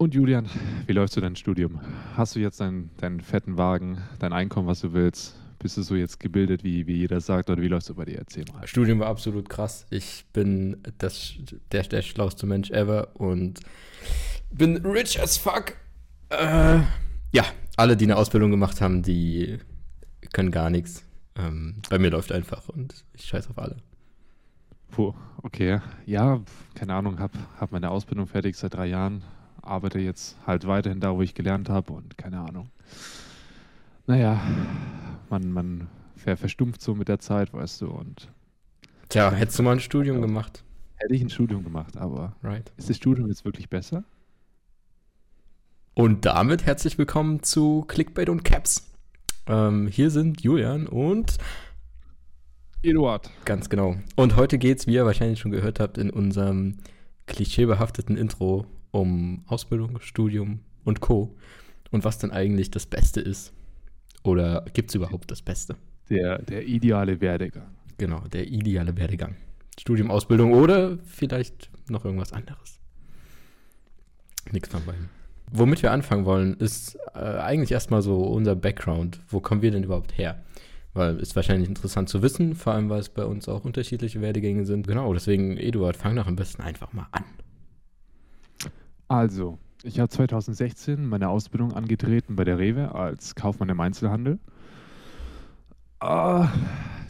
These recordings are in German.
Und Julian, wie läuft so dein Studium? Hast du jetzt deinen, deinen fetten Wagen, dein Einkommen, was du willst? Bist du so jetzt gebildet, wie, wie jeder sagt, oder wie läuft es bei dir? Erzähl mal. Studium war absolut krass. Ich bin das, der, der schlauste Mensch ever und bin rich as fuck. Äh, ja, alle, die eine Ausbildung gemacht haben, die können gar nichts. Ähm, bei mir läuft einfach und ich scheiß auf alle. Puh, okay. Ja, keine Ahnung, habe hab meine Ausbildung fertig seit drei Jahren, arbeite jetzt halt weiterhin da, wo ich gelernt habe und keine Ahnung. Naja, man, man ver verstumpft so mit der Zeit, weißt du, und. Tja, hättest du mal ein Studium ja, gemacht? Hätte ich ein Studium gemacht, aber right. ist das Studium jetzt wirklich besser? Und damit herzlich willkommen zu Clickbait und Caps. Ähm, hier sind Julian und Eduard. Ganz genau. Und heute geht es, wie ihr wahrscheinlich schon gehört habt, in unserem klischeebehafteten Intro um Ausbildung, Studium und Co. Und was denn eigentlich das Beste ist. Oder gibt es überhaupt das Beste? Der, der ideale Werdegang. Genau, der ideale Werdegang. Studium, Ausbildung oder vielleicht noch irgendwas anderes. Nichts von beiden. Womit wir anfangen wollen, ist äh, eigentlich erstmal so unser Background. Wo kommen wir denn überhaupt her? Weil ist wahrscheinlich interessant zu wissen, vor allem weil es bei uns auch unterschiedliche Werdegänge sind. Genau, deswegen, Eduard, fang doch am besten einfach mal an. Also, ich habe 2016 meine Ausbildung angetreten bei der Rewe als Kaufmann im Einzelhandel. Uh,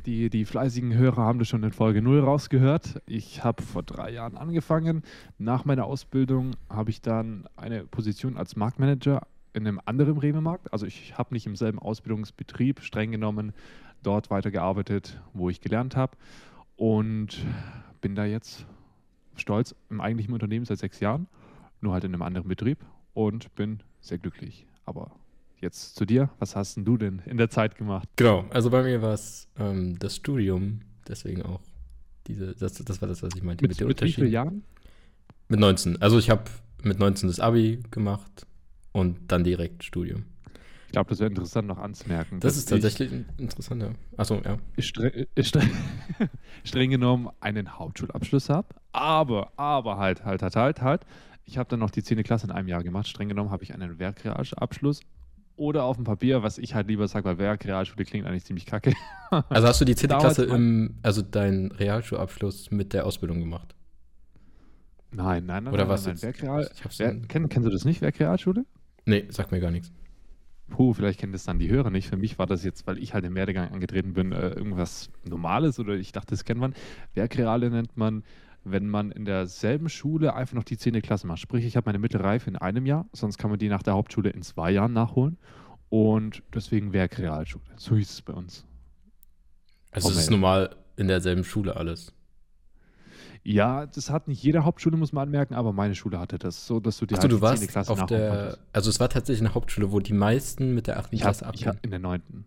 die, die fleißigen Hörer haben das schon in Folge 0 rausgehört. Ich habe vor drei Jahren angefangen. Nach meiner Ausbildung habe ich dann eine Position als Marktmanager in einem anderen Rewe-Markt. Also ich habe nicht im selben Ausbildungsbetrieb streng genommen dort weitergearbeitet, wo ich gelernt habe. Und bin da jetzt stolz im eigentlichen Unternehmen seit sechs Jahren nur halt in einem anderen Betrieb und bin sehr glücklich. Aber jetzt zu dir, was hast denn du denn in der Zeit gemacht? Genau, also bei mir war es ähm, das Studium, deswegen auch diese, das, das war das, was ich meinte. Mit, mit, mit wie vielen Jahren? Mit 19. Also ich habe mit 19 das Abi gemacht und dann direkt Studium. Ich glaube, das wäre interessant noch anzumerken. Das ist tatsächlich interessant, ja. Achso, ja. Ich streng, streng, streng genommen einen Hauptschulabschluss habe, aber, aber halt, halt, halt, halt, halt, ich habe dann noch die 10. Klasse in einem Jahr gemacht. Streng genommen habe ich einen Werkrealabschluss oder auf dem Papier, was ich halt lieber sage, weil Werkrealschule klingt eigentlich ziemlich kacke. also hast du die 10. Klasse im, also deinen Realschulabschluss mit der Ausbildung gemacht? Nein, nein, nein. Oder nein, was? Nein, Werkreal, Wer, kenn, kennst du das nicht, Werkrealschule? Nee, sagt mir gar nichts. Puh, vielleicht kennen das dann die Hörer nicht. Für mich war das jetzt, weil ich halt im Werdegang angetreten bin, äh, irgendwas Normales oder ich dachte, das kennt man. Werkreale nennt man wenn man in derselben Schule einfach noch die 10. Klasse macht. Sprich, ich habe meine Mittelreife in einem Jahr, sonst kann man die nach der Hauptschule in zwei Jahren nachholen. Und deswegen Werkrealschule. So hieß es bei uns. Also es ist normal in derselben Schule alles. Ja, das hat nicht jede Hauptschule, muss man anmerken, aber meine Schule hatte das so, dass du die Achso, halt du warst Klasse auf der, Also es war tatsächlich eine Hauptschule, wo die meisten mit der 8. Klasse abgehen. In der 9.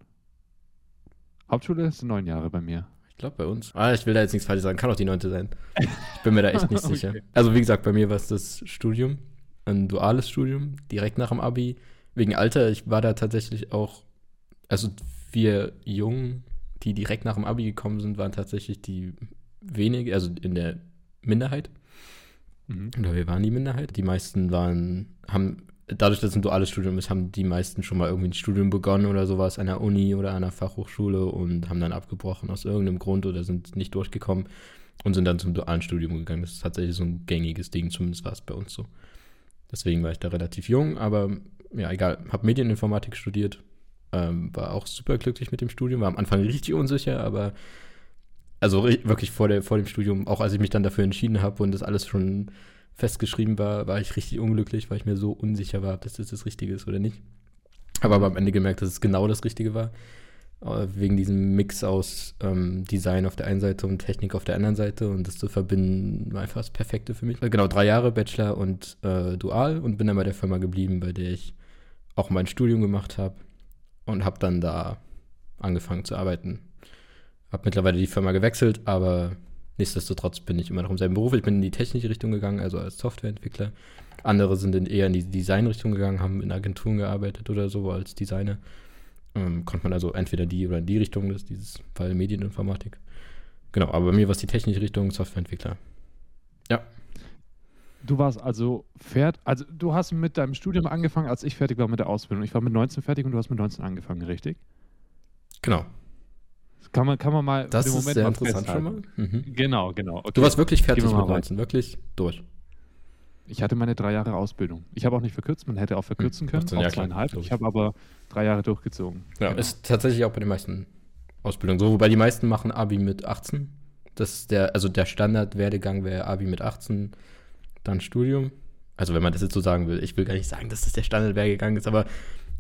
Hauptschule sind neun Jahre bei mir. Ich glaube bei uns. Ah, ich will da jetzt nichts falsch sagen. Kann auch die neunte sein. Ich bin mir da echt nicht okay. sicher. Also wie gesagt, bei mir war es das Studium. Ein duales Studium, direkt nach dem Abi. Wegen Alter, ich war da tatsächlich auch, also wir Jungen, die direkt nach dem Abi gekommen sind, waren tatsächlich die wenige, also in der Minderheit. Mhm. Oder wir waren die Minderheit. Die meisten waren, haben dadurch, dass es ein duales Studium ist, haben die meisten schon mal irgendwie ein Studium begonnen oder sowas an der Uni oder an der Fachhochschule und haben dann abgebrochen aus irgendeinem Grund oder sind nicht durchgekommen und sind dann zum dualen Studium gegangen. Das ist tatsächlich so ein gängiges Ding, zumindest war es bei uns so. Deswegen war ich da relativ jung, aber ja, egal. Habe Medieninformatik studiert, ähm, war auch super glücklich mit dem Studium, war am Anfang richtig unsicher, aber also wirklich vor, der, vor dem Studium, auch als ich mich dann dafür entschieden habe und das alles schon festgeschrieben war, war ich richtig unglücklich, weil ich mir so unsicher war, ob das das Richtige ist oder nicht. Habe aber am Ende gemerkt, dass es genau das Richtige war. Äh, wegen diesem Mix aus ähm, Design auf der einen Seite und Technik auf der anderen Seite und das zu verbinden war einfach das Perfekte für mich. Genau, drei Jahre Bachelor und äh, Dual und bin dann bei der Firma geblieben, bei der ich auch mein Studium gemacht habe und habe dann da angefangen zu arbeiten. Habe mittlerweile die Firma gewechselt, aber Nichtsdestotrotz bin ich immer noch im selben Beruf. Ich bin in die technische Richtung gegangen, also als Softwareentwickler. Andere sind in eher in die Designrichtung gegangen, haben in Agenturen gearbeitet oder so als Designer. Ähm, konnte man also entweder die oder in die Richtung, das ist dieses Fall Medieninformatik. Genau, aber bei mir war es die technische Richtung Softwareentwickler. Ja. Du warst also fertig, also du hast mit deinem Studium angefangen, als ich fertig war mit der Ausbildung. Ich war mit 19 fertig und du hast mit 19 angefangen, richtig? Genau. Das kann man, kann man mal Das für den ist Moment sehr interessant schon mal. Mhm. Genau, genau. Okay. Du warst wirklich fertig wir mit mal 19, wirklich durch. Ich hatte meine drei Jahre Ausbildung. Ich habe auch nicht verkürzt, man hätte auch verkürzen können, 18 auf Jahre, zweieinhalb. Ich habe aber drei Jahre durchgezogen. Ja, Genau. ist tatsächlich auch bei den meisten Ausbildungen so, wobei die meisten machen Abi mit 18. Das ist der, also der Standardwerdegang wäre Abi mit 18, dann Studium. Also wenn man das jetzt so sagen will, ich will gar nicht sagen, dass das der Standardwerdegang ist, aber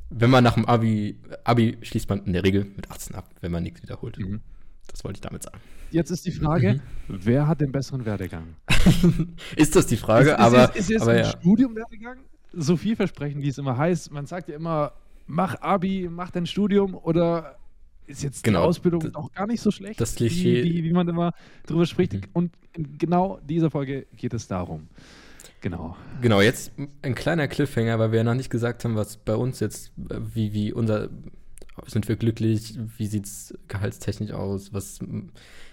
wenn man nach dem Abi, Abi schließt man in der Regel mit 18 ab, wenn man nichts wiederholt. Mhm. Das wollte ich damit sagen. Jetzt ist die Frage, Mhm. wer hat den besseren Werdegang? ist das die Frage, ist, aber, ist, ist jetzt aber ein ja. Studiumwerdegang so vielversprechend, wie es immer heißt? Man sagt ja immer, mach Abi, mach dein Studium oder ist jetzt Genau, die Ausbildung doch gar nicht so schlecht, das Klischee- wie, wie, wie man immer drüber spricht. Mhm. Und in genau dieser Folge geht es darum. Genau. Genau, jetzt ein kleiner Cliffhanger, weil wir ja noch nicht gesagt haben, was bei uns jetzt, wie, wie unser, sind wir glücklich, wie sieht es gehaltstechnisch aus, was,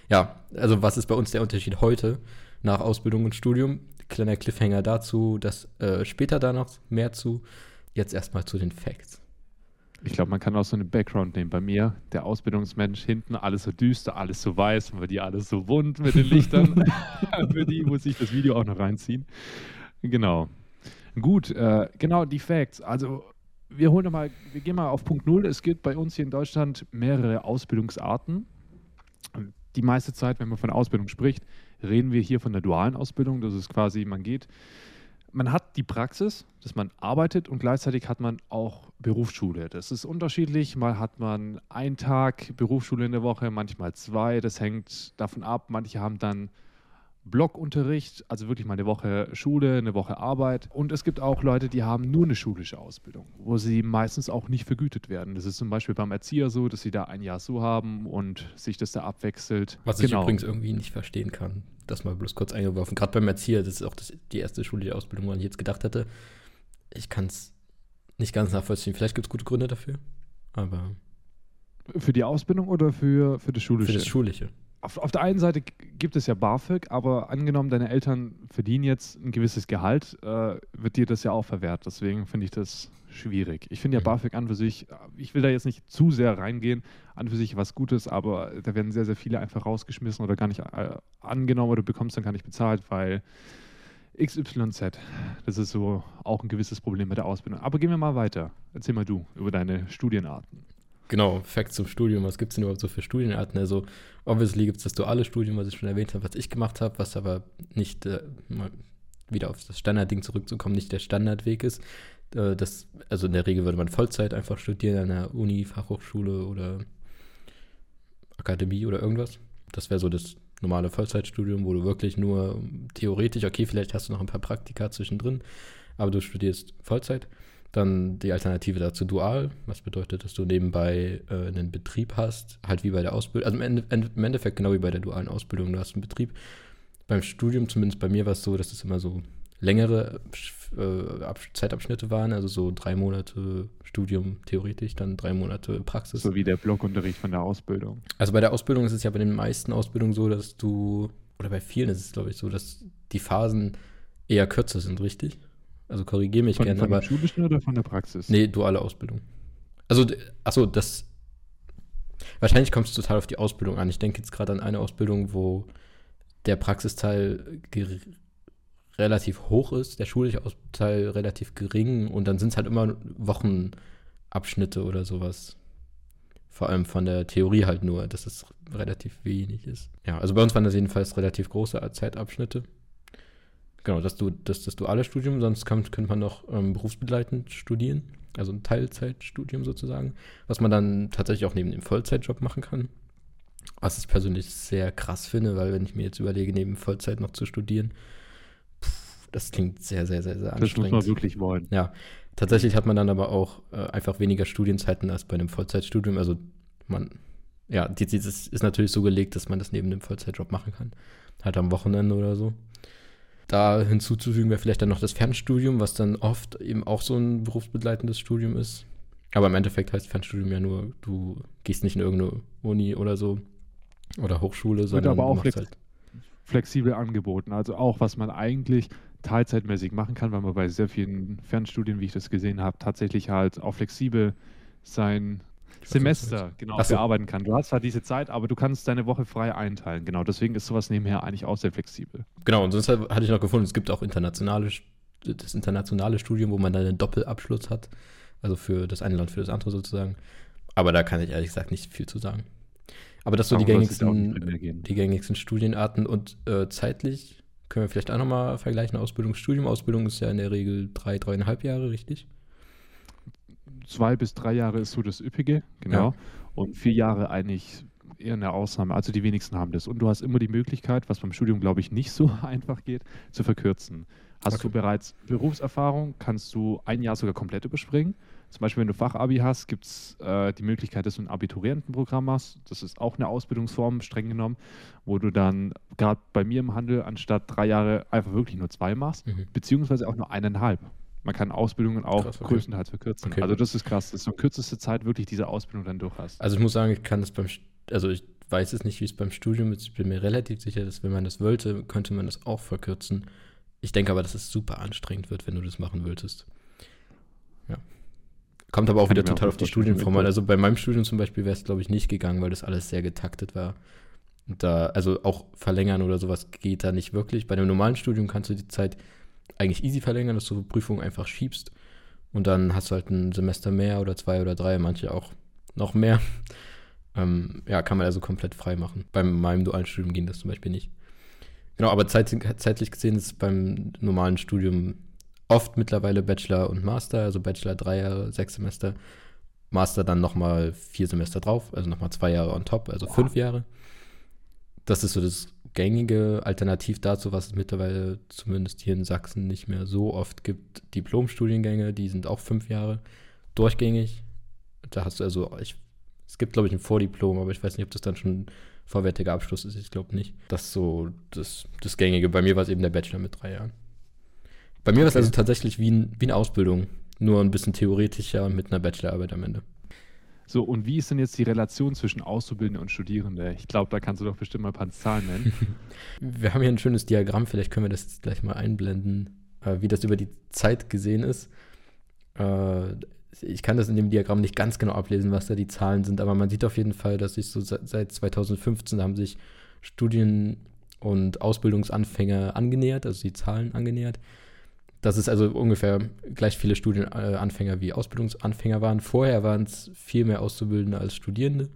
ja, also was ist bei uns der Unterschied heute nach Ausbildung und Studium? Kleiner Cliffhanger dazu, das äh, später da noch mehr zu. Jetzt erstmal zu den Facts. Ich glaube, man kann auch so einen Background nehmen. Bei mir, der Ausbildungsmensch, hinten alles so düster, alles so weiß, und bei dir alles so bunt mit den Lichtern. Für die muss ich das Video auch noch reinziehen. Genau. Gut, äh, genau, die Facts. Also, wir holen noch mal, wir gehen mal auf Punkt Null. Es gibt bei uns hier in Deutschland mehrere Ausbildungsarten. Die meiste Zeit, wenn man von Ausbildung spricht, reden wir hier von der dualen Ausbildung. Das ist quasi, man geht man hat die Praxis, dass man arbeitet und gleichzeitig hat man auch Berufsschule. Das ist unterschiedlich. Mal hat man einen Tag Berufsschule in der Woche, manchmal zwei. Das hängt davon ab. Manche haben dann Blockunterricht, also wirklich mal eine Woche Schule, eine Woche Arbeit. Und es gibt auch Leute, die haben nur eine schulische Ausbildung, wo sie meistens auch nicht vergütet werden. Das ist zum Beispiel beim Erzieher so, dass sie da ein Jahr so haben und sich das da abwechselt. Was ich übrigens irgendwie nicht verstehen kann. Das mal bloß kurz eingeworfen. Gerade beim Erzieher, das ist auch das, die erste schulische Ausbildung, woran ich jetzt gedacht hätte. Ich kann es nicht ganz nachvollziehen. Vielleicht gibt es gute Gründe dafür. Aber Für die Ausbildung oder für, für das Schulische? für das Schulische. Auf, auf der einen Seite gibt es ja BAföG, aber angenommen, deine Eltern verdienen jetzt ein gewisses Gehalt, äh, wird dir das ja auch verwehrt. Deswegen finde ich das schwierig. Ich finde ja Mhm. BAföG an für sich, äh, ich will da jetzt nicht zu sehr reingehen, an für sich was Gutes, aber da werden sehr, sehr viele einfach rausgeschmissen oder gar nicht äh, angenommen oder du bekommst dann gar nicht bezahlt, weil XYZ. Das ist so auch ein gewisses Problem mit der Ausbildung. Aber gehen wir mal weiter. Erzähl mal du über deine Studienarten. Genau, Fact zum Studium. Was gibt es denn überhaupt so für Studienarten? Also, obviously gibt es das duale Studium, was ich schon erwähnt habe, was ich gemacht habe, was aber nicht, äh, mal wieder auf das Standardding zurückzukommen, nicht der Standardweg ist. Äh, das, also in der Regel würde man Vollzeit einfach studieren an einer Uni, Fachhochschule oder Akademie oder irgendwas. Das wäre so das normale Vollzeitstudium, wo du wirklich nur theoretisch, okay, vielleicht hast du noch ein paar Praktika zwischendrin, aber du studierst Vollzeit. Dann die Alternative dazu dual, was bedeutet, dass du nebenbei äh, einen Betrieb hast, halt wie bei der Ausbildung, also im, Ende, im Endeffekt genau wie bei der dualen Ausbildung, du hast einen Betrieb. Beim Studium, zumindest bei mir, war es so, dass es immer so längere äh, Ab Zeitabschnitte waren, also so drei Monate Studium theoretisch, dann drei Monate Praxis. So wie der Blockunterricht von der Ausbildung. Also bei der Ausbildung ist es ja bei den meisten Ausbildungen so, dass du, oder bei vielen ist es, glaube ich, so, dass die Phasen eher kürzer sind, richtig? Also korrigiere mich Von, gerne, von aber dem Schulischen oder von der Praxis? nee, duale Ausbildung. Also, achso, das, wahrscheinlich kommt es total auf die Ausbildung an. Ich denke jetzt gerade an eine Ausbildung, wo der Praxisteil relativ hoch ist, der schulische Teil relativ gering und dann sind es halt immer Wochenabschnitte oder sowas. Vor allem von der Theorie halt nur, dass es relativ wenig ist. Ja, also bei uns waren das jedenfalls relativ große Zeitabschnitte. Genau, das, du, das, das duale Studium, sonst kann, könnte man noch ähm, berufsbegleitend studieren, also ein Teilzeitstudium sozusagen, was man dann tatsächlich auch neben dem Vollzeitjob machen kann. Was ich persönlich sehr krass finde, weil wenn ich mir jetzt überlege, neben Vollzeit noch zu studieren, pff, das klingt sehr, sehr, sehr, sehr das muss anstrengend. man wirklich wollen. Ja, tatsächlich hat man dann aber auch äh, einfach weniger Studienzeiten als bei einem Vollzeitstudium. Also man, ja, dieses ist natürlich so gelegt, dass man das neben dem Vollzeitjob machen kann. Halt am Wochenende oder so. Da hinzuzufügen wäre vielleicht dann noch das Fernstudium, was dann oft eben auch so ein berufsbegleitendes Studium ist. Aber im Endeffekt heißt Fernstudium ja nur, du gehst nicht in irgendeine Uni oder so oder Hochschule, sondern aber auch machst flex- flexibel angeboten. Also auch, was man eigentlich teilzeitmäßig machen kann, weil man bei sehr vielen Fernstudien, wie ich das gesehen habe, tatsächlich halt auch flexibel sein Semester genau so. bearbeiten kann. Du hast zwar diese Zeit, aber du kannst deine Woche frei einteilen. Genau, deswegen ist sowas nebenher eigentlich auch sehr flexibel. Genau, und sonst hatte ich noch gefunden, es gibt auch internationale, das internationale Studium, wo man dann einen Doppelabschluss hat. Also für das eine Land, für das andere sozusagen. Aber da kann ich ehrlich gesagt nicht viel zu sagen. Aber das sind so die gängigsten, die gängigsten Studienarten und äh, zeitlich können wir vielleicht auch nochmal vergleichen, Ausbildung, Studium. Ausbildung ist ja in der Regel drei, dreieinhalb Jahre, richtig? Zwei bis drei Jahre ist so das Üppige, genau. Ja. Und vier Jahre eigentlich eher eine Ausnahme. Also die wenigsten haben das. Und du hast immer die Möglichkeit, was beim Studium, glaube ich, nicht so einfach geht, zu verkürzen. Hast okay. du bereits Berufserfahrung, kannst du ein Jahr sogar komplett überspringen. Zum Beispiel, wenn du Fachabi hast, gibt es äh, die Möglichkeit, dass du ein Abiturientenprogramm hast. Das ist auch eine Ausbildungsform, streng genommen, wo du dann gerade bei mir im Handel anstatt drei Jahre einfach wirklich nur zwei machst, mhm. beziehungsweise auch nur eineinhalb. Man kann Ausbildungen auch krass, okay. größtenteils verkürzen. Okay. Also das ist krass, dass du in kürzester Zeit wirklich diese Ausbildung dann durch hast. Also ich muss sagen, ich kann das beim, also ich weiß es nicht, wie es beim Studium ist. Ich bin mir relativ sicher, dass wenn man das wollte, könnte man das auch verkürzen. Ich denke aber, dass es super anstrengend wird, wenn du das machen wolltest. Ja. Kommt aber auch wieder total auf die Studienform an. Also bei meinem Studium zum Beispiel wäre es, glaube ich, nicht gegangen, weil das alles sehr getaktet war. Und da, also auch verlängern oder sowas geht da nicht wirklich. Bei einem normalen Studium kannst du die Zeit eigentlich easy verlängern, dass du Prüfungen einfach schiebst. Und dann hast du halt ein Semester mehr oder zwei oder drei, manche auch noch mehr. Ähm, ja, kann man also komplett frei machen. Bei meinem dualen Studium ging das zum Beispiel nicht. Genau, aber zeitlich, zeitlich gesehen ist es beim normalen Studium oft mittlerweile Bachelor und Master, also Bachelor drei Jahre, sechs Semester, Master dann nochmal vier Semester drauf, also nochmal zwei Jahre on top, also wow. fünf Jahre. Das ist so das gängige Alternativ dazu, was es mittlerweile zumindest hier in Sachsen nicht mehr so oft gibt. Diplomstudiengänge, die sind auch fünf Jahre durchgängig. Da hast du also, ich, es gibt glaube ich ein Vordiplom, aber ich weiß nicht, ob das dann schon vollwertiger Abschluss ist. Ich glaube nicht. Das ist so das, das Gängige. Bei mir war es eben der Bachelor mit drei Jahren. Bei mir okay. war es also tatsächlich wie, ein, wie eine Ausbildung, nur ein bisschen theoretischer mit einer Bachelorarbeit am Ende. So, und wie ist denn jetzt die Relation zwischen Auszubildende und Studierende? Ich glaube, da kannst du doch bestimmt mal ein paar Zahlen nennen. wir haben hier ein schönes Diagramm, vielleicht können wir das gleich mal einblenden, äh, wie das über die Zeit gesehen ist. Äh, ich kann das in dem Diagramm nicht ganz genau ablesen, was da die Zahlen sind, aber man sieht auf jeden Fall, dass sich so seit 2015 haben sich Studien- und Ausbildungsanfänger angenähert, also die Zahlen angenähert. Dass es also ungefähr gleich viele Studienanfänger wie Ausbildungsanfänger waren. Vorher waren es viel mehr Auszubildende als Studierende.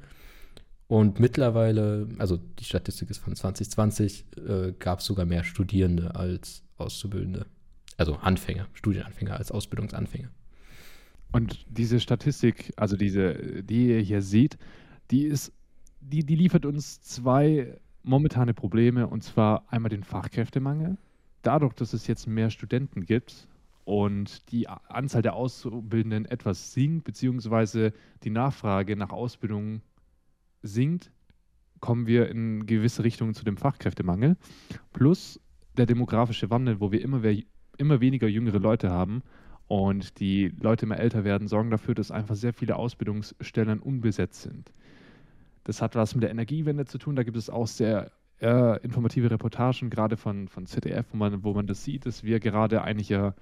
Und mittlerweile, also die Statistik ist von 2020, äh, gab es sogar mehr Studierende als Auszubildende. Also Anfänger, Studienanfänger als Ausbildungsanfänger. Und diese Statistik, also diese, die ihr hier seht, die ist, die, die liefert uns zwei momentane Probleme, und zwar einmal den Fachkräftemangel dadurch, dass es jetzt mehr Studenten gibt und die Anzahl der Auszubildenden etwas sinkt, beziehungsweise die Nachfrage nach Ausbildung sinkt, kommen wir in gewisse Richtungen zu dem Fachkräftemangel. Plus der demografische Wandel, wo wir immer, immer weniger jüngere Leute haben und die Leute immer älter werden, sorgen dafür, dass einfach sehr viele Ausbildungsstellen unbesetzt sind. Das hat was mit der Energiewende zu tun. Da gibt es auch sehr äh, informative Reportagen, gerade von, von ZDF, wo man, wo man das sieht, dass wir gerade eigentlich äh,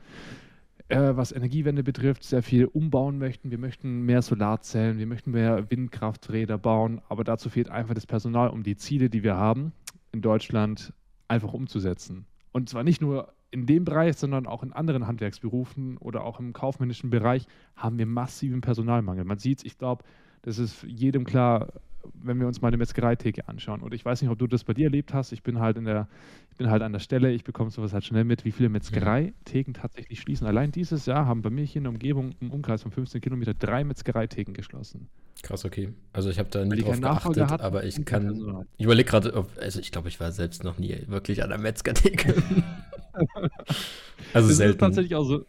was Energiewende betrifft, sehr viel umbauen möchten. Wir möchten mehr Solarzellen, wir möchten mehr Windkrafträder bauen, aber dazu fehlt einfach das Personal, um die Ziele, die wir haben, in Deutschland einfach umzusetzen. Und zwar nicht nur in dem Bereich, sondern auch in anderen Handwerksberufen oder auch im kaufmännischen Bereich haben wir massiven Personalmangel. Man sieht es, ich glaube, das ist jedem klar, wenn wir uns mal eine Metzgereitheke anschauen. Und ich weiß nicht, ob du das bei dir erlebt hast. Ich bin halt in der, ich bin halt an der Stelle, ich bekomme sowas halt schnell mit, wie viele Metzgereitheken tatsächlich schließen. Allein dieses Jahr haben bei mir hier in der Umgebung im Umkreis von 15 Kilometern drei Metzgereitheken geschlossen. Krass, okay. Also ich habe da nie drauf geachtet, hatten, aber ich kann. Ich überlege gerade, also ich glaube, ich war selbst noch nie wirklich an der Metzgertheke. also das selten. ist tatsächlich auch so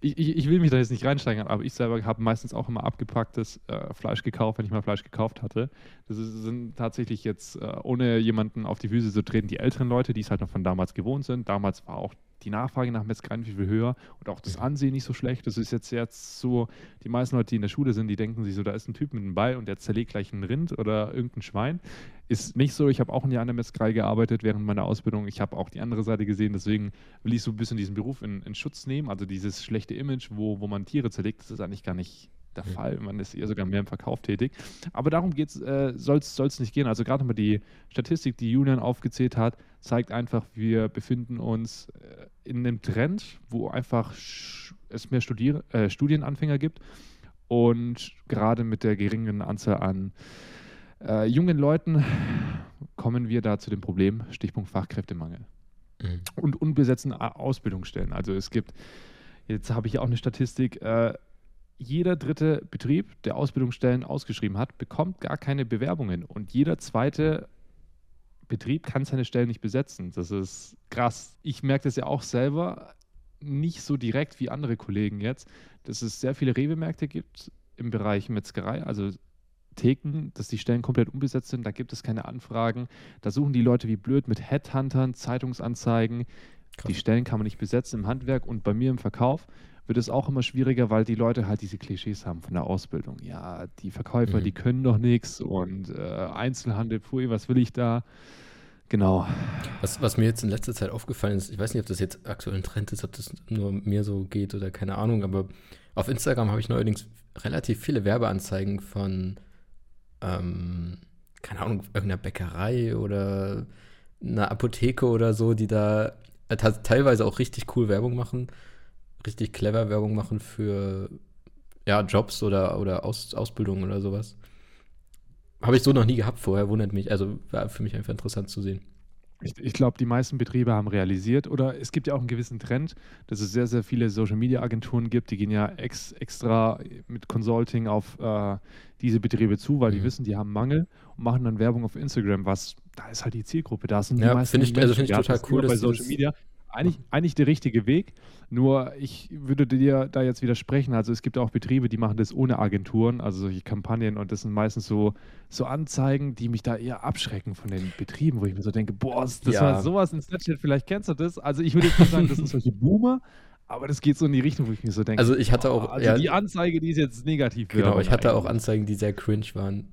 ich, ich, will mich da jetzt nicht reinsteigern, aber ich selber habe meistens auch immer abgepacktes äh, Fleisch gekauft, wenn ich mal Fleisch gekauft hatte. Das ist, sind tatsächlich jetzt, äh, ohne jemanden auf die Füße zu treten, die älteren Leute, die es halt noch von damals gewohnt sind. Damals war auch die Nachfrage nach Metzgereien viel, viel höher und auch das Ansehen nicht so schlecht. Das ist jetzt jetzt so, die meisten Leute, die in der Schule sind, die denken sich so, da ist ein Typ mit einem Ball und der zerlegt gleich ein Rind oder irgendein Schwein. Ist nicht so. Ich habe auch ein Jahr in der Metzgerei gearbeitet während meiner Ausbildung. Ich habe auch die andere Seite gesehen. Deswegen will ich so ein bisschen diesen Beruf in, in Schutz nehmen. Also dieses schlechte Image, wo, wo man Tiere zerlegt, das ist eigentlich gar nicht der Fall. Man ist eher sogar mehr im Verkauf tätig. Aber darum äh, soll es nicht gehen. Also gerade mal die Statistik, die Julian aufgezählt hat, zeigt einfach, wir befinden uns äh, in einem Trend, wo einfach es mehr Studier äh, Studienanfänger gibt. Und gerade mit der geringen Anzahl an äh, jungen Leuten kommen wir da zu dem Problem, Stichpunkt Fachkräftemangel. Mhm. Und unbesetzten Ausbildungsstellen. Also es gibt, jetzt habe ich auch eine Statistik, äh, jeder dritte Betrieb, der Ausbildungsstellen ausgeschrieben hat, bekommt gar keine Bewerbungen. Und jeder zweite Betrieb kann seine Stellen nicht besetzen. Das ist krass. Ich merke das ja auch selber nicht so direkt wie andere Kollegen jetzt, dass es sehr viele Rewe-Märkte gibt im Bereich Metzgerei, also Theken, dass die Stellen komplett unbesetzt sind, da gibt es keine Anfragen. Da suchen die Leute wie blöd mit Headhuntern, Zeitungsanzeigen. Krass. Die Stellen kann man nicht besetzen im Handwerk und bei mir im Verkauf wird es auch immer schwieriger, weil die Leute halt diese Klischees haben von der Ausbildung. Ja, die Verkäufer, mhm. die können doch nichts und äh, Einzelhandel, pfui, was will ich da? Genau. Was, was mir jetzt in letzter Zeit aufgefallen ist, ich weiß nicht, ob das jetzt aktuell ein Trend ist, ob das nur mir so geht oder keine Ahnung, aber auf Instagram habe ich neuerdings relativ viele Werbeanzeigen von, ähm, keine Ahnung, irgendeiner Bäckerei oder einer Apotheke oder so, die da äh, teilweise auch richtig cool Werbung machen richtig clever Werbung machen für ja, Jobs oder, oder Aus, Ausbildungen oder sowas. Habe ich so noch nie gehabt vorher, wundert mich. Also war für mich einfach interessant zu sehen. Ich, ich glaube, die meisten Betriebe haben realisiert oder es gibt ja auch einen gewissen Trend, dass es sehr, sehr viele Social-Media-Agenturen gibt, die gehen ja ex, extra mit Consulting auf äh, diese Betriebe zu, weil mhm. die wissen, die haben Mangel und machen dann Werbung auf Instagram, was, da ist halt die Zielgruppe, da sind ja, die meisten ich, also find ich total cool, bei Social Media eigentlich, eigentlich der richtige Weg. Nur ich würde dir da jetzt widersprechen. Also es gibt auch Betriebe, die machen das ohne Agenturen, also solche Kampagnen und das sind meistens so, so Anzeigen, die mich da eher abschrecken von den Betrieben, wo ich mir so denke, boah, das ja. war sowas in Snapchat, vielleicht kennst du das. Also ich würde jetzt nicht sagen, das sind solche Boomer, aber das geht so in die Richtung, wo ich mir so denke. Also ich hatte auch. also ja, die Anzeige, die ist jetzt negativ. Genau, ich hatte auch Anzeigen, die sehr cringe waren.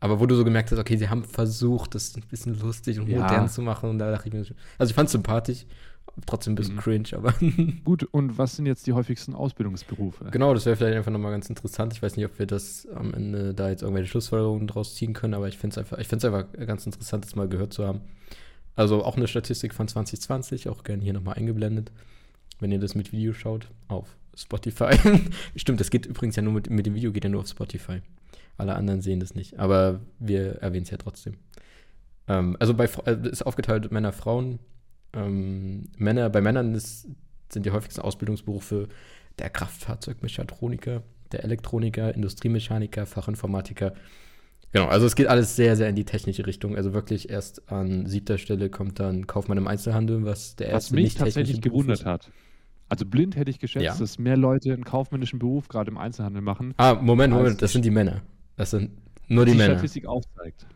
Aber wo du so gemerkt hast, okay, sie haben versucht, das ein bisschen lustig und ja. modern zu machen. Und da dachte ich mir, also ich fand es sympathisch trotzdem ein bisschen mhm. cringe, aber. Gut, und was sind jetzt die häufigsten Ausbildungsberufe? Genau, das wäre vielleicht einfach nochmal ganz interessant. Ich weiß nicht, ob wir das am Ende da jetzt irgendwelche Schlussfolgerungen draus ziehen können, aber ich finde es einfach, einfach ganz interessant, das mal gehört zu haben. Also auch eine Statistik von 2020, auch gerne hier nochmal eingeblendet, wenn ihr das mit Video schaut, auf Spotify. Stimmt, das geht übrigens ja nur mit, mit dem Video, geht ja nur auf Spotify. Alle anderen sehen das nicht, aber wir erwähnen es ja trotzdem. Ähm, also bei, äh, ist aufgeteilt Männer, Frauen ähm, Männer, bei Männern ist, sind die häufigsten Ausbildungsberufe der Kraftfahrzeugmechatroniker, der Elektroniker, Industriemechaniker, Fachinformatiker. Genau, also es geht alles sehr, sehr in die technische Richtung. Also wirklich erst an siebter Stelle kommt dann Kaufmann im Einzelhandel, was der erste was mich nicht tatsächlich gewundert hat. Also blind hätte ich geschätzt, ja. dass mehr Leute einen kaufmännischen Beruf gerade im Einzelhandel machen. Ah, Moment, Moment, das sind die Männer. Das sind nur die, die Männer. Die Statistik aufzeigt.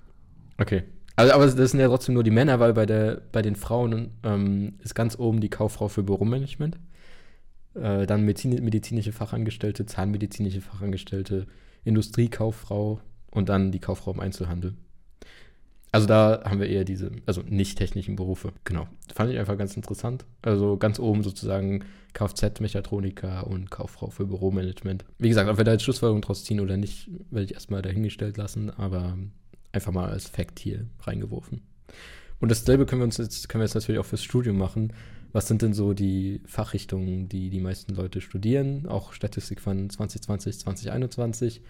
Okay. Also, aber das sind ja trotzdem nur die Männer, weil bei, der, bei den Frauen ähm, ist ganz oben die Kauffrau für Büromanagement. Äh, dann Medizin, medizinische Fachangestellte, zahnmedizinische Fachangestellte, Industriekauffrau und dann die Kauffrau im Einzelhandel. Also da haben wir eher diese, also nicht technischen Berufe. Genau. Fand ich einfach ganz interessant. Also ganz oben sozusagen Kfz-Mechatroniker und Kauffrau für Büromanagement. Wie gesagt, ob wir da jetzt Schlussfolgerungen draus ziehen oder nicht, werde ich erstmal dahingestellt lassen, aber einfach mal als Fact hier reingeworfen. Und dasselbe können wir uns jetzt, können wir jetzt natürlich auch fürs Studium machen. Was sind denn so die Fachrichtungen, die die meisten Leute studieren? Auch Statistik von 2020, 2021.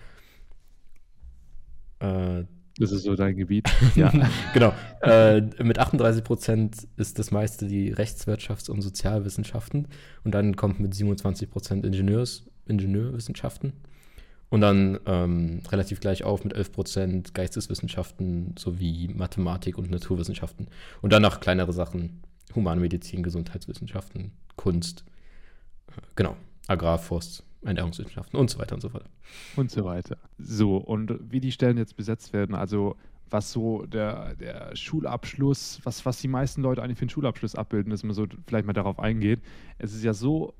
Äh, das ist so dein Gebiet. ja, genau. Äh, mit 38 Prozent ist das meiste die Rechtswirtschafts- und Sozialwissenschaften. Und dann kommt mit 27 Prozent Ingenieurs, Ingenieurwissenschaften. Und dann ähm, relativ gleich auf mit 11% Geisteswissenschaften sowie Mathematik und Naturwissenschaften. Und dann noch kleinere Sachen, Humanmedizin, Gesundheitswissenschaften, Kunst, äh, genau, Agrarforst, Ernährungswissenschaften und so weiter und so fort. Und so weiter. So, und wie die Stellen jetzt besetzt werden, also was so der, der Schulabschluss, was, was die meisten Leute eigentlich für einen Schulabschluss abbilden, dass man so vielleicht mal darauf eingeht. Es ist ja so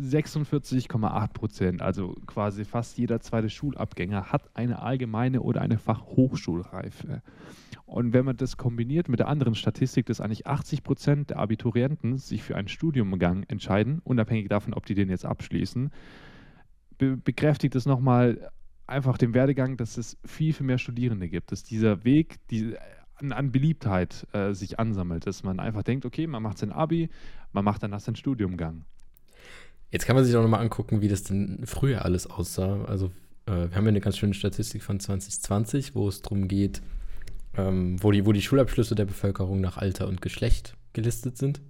46,8 Prozent, also quasi fast jeder zweite Schulabgänger, hat eine allgemeine oder eine Fachhochschulreife. Und wenn man das kombiniert mit der anderen Statistik, dass eigentlich 80 Prozent der Abiturienten sich für einen Studiumgang entscheiden, unabhängig davon, ob die den jetzt abschließen, be bekräftigt es nochmal einfach den Werdegang, dass es viel, viel mehr Studierende gibt, dass dieser Weg die, an, an Beliebtheit äh, sich ansammelt, dass man einfach denkt, okay, man macht sein Abi, man macht danach seinen Studiumgang. Jetzt kann man sich auch nochmal angucken, wie das denn früher alles aussah. Also äh, wir haben ja eine ganz schöne Statistik von 2020, wo es darum geht, ähm, wo, die, wo die Schulabschlüsse der Bevölkerung nach Alter und Geschlecht gelistet sind.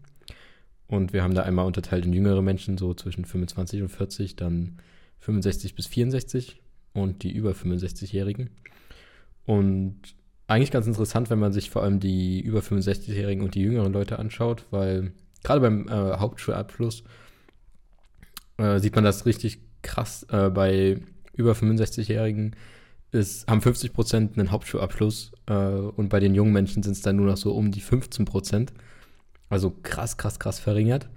Und wir haben da einmal unterteilt in jüngere Menschen, so zwischen 25 und 40, dann 65 bis 64 und die über 65-Jährigen. Und eigentlich ganz interessant, wenn man sich vor allem die über 65-Jährigen und die jüngeren Leute anschaut, weil gerade beim äh, Hauptschulabschluss äh, sieht man das richtig krass. Äh, bei über 65-Jährigen haben 50 Prozent einen Hauptschulabschluss äh, und bei den jungen Menschen sind es dann nur noch so um die 15 Prozent. Also krass, krass, krass verringert.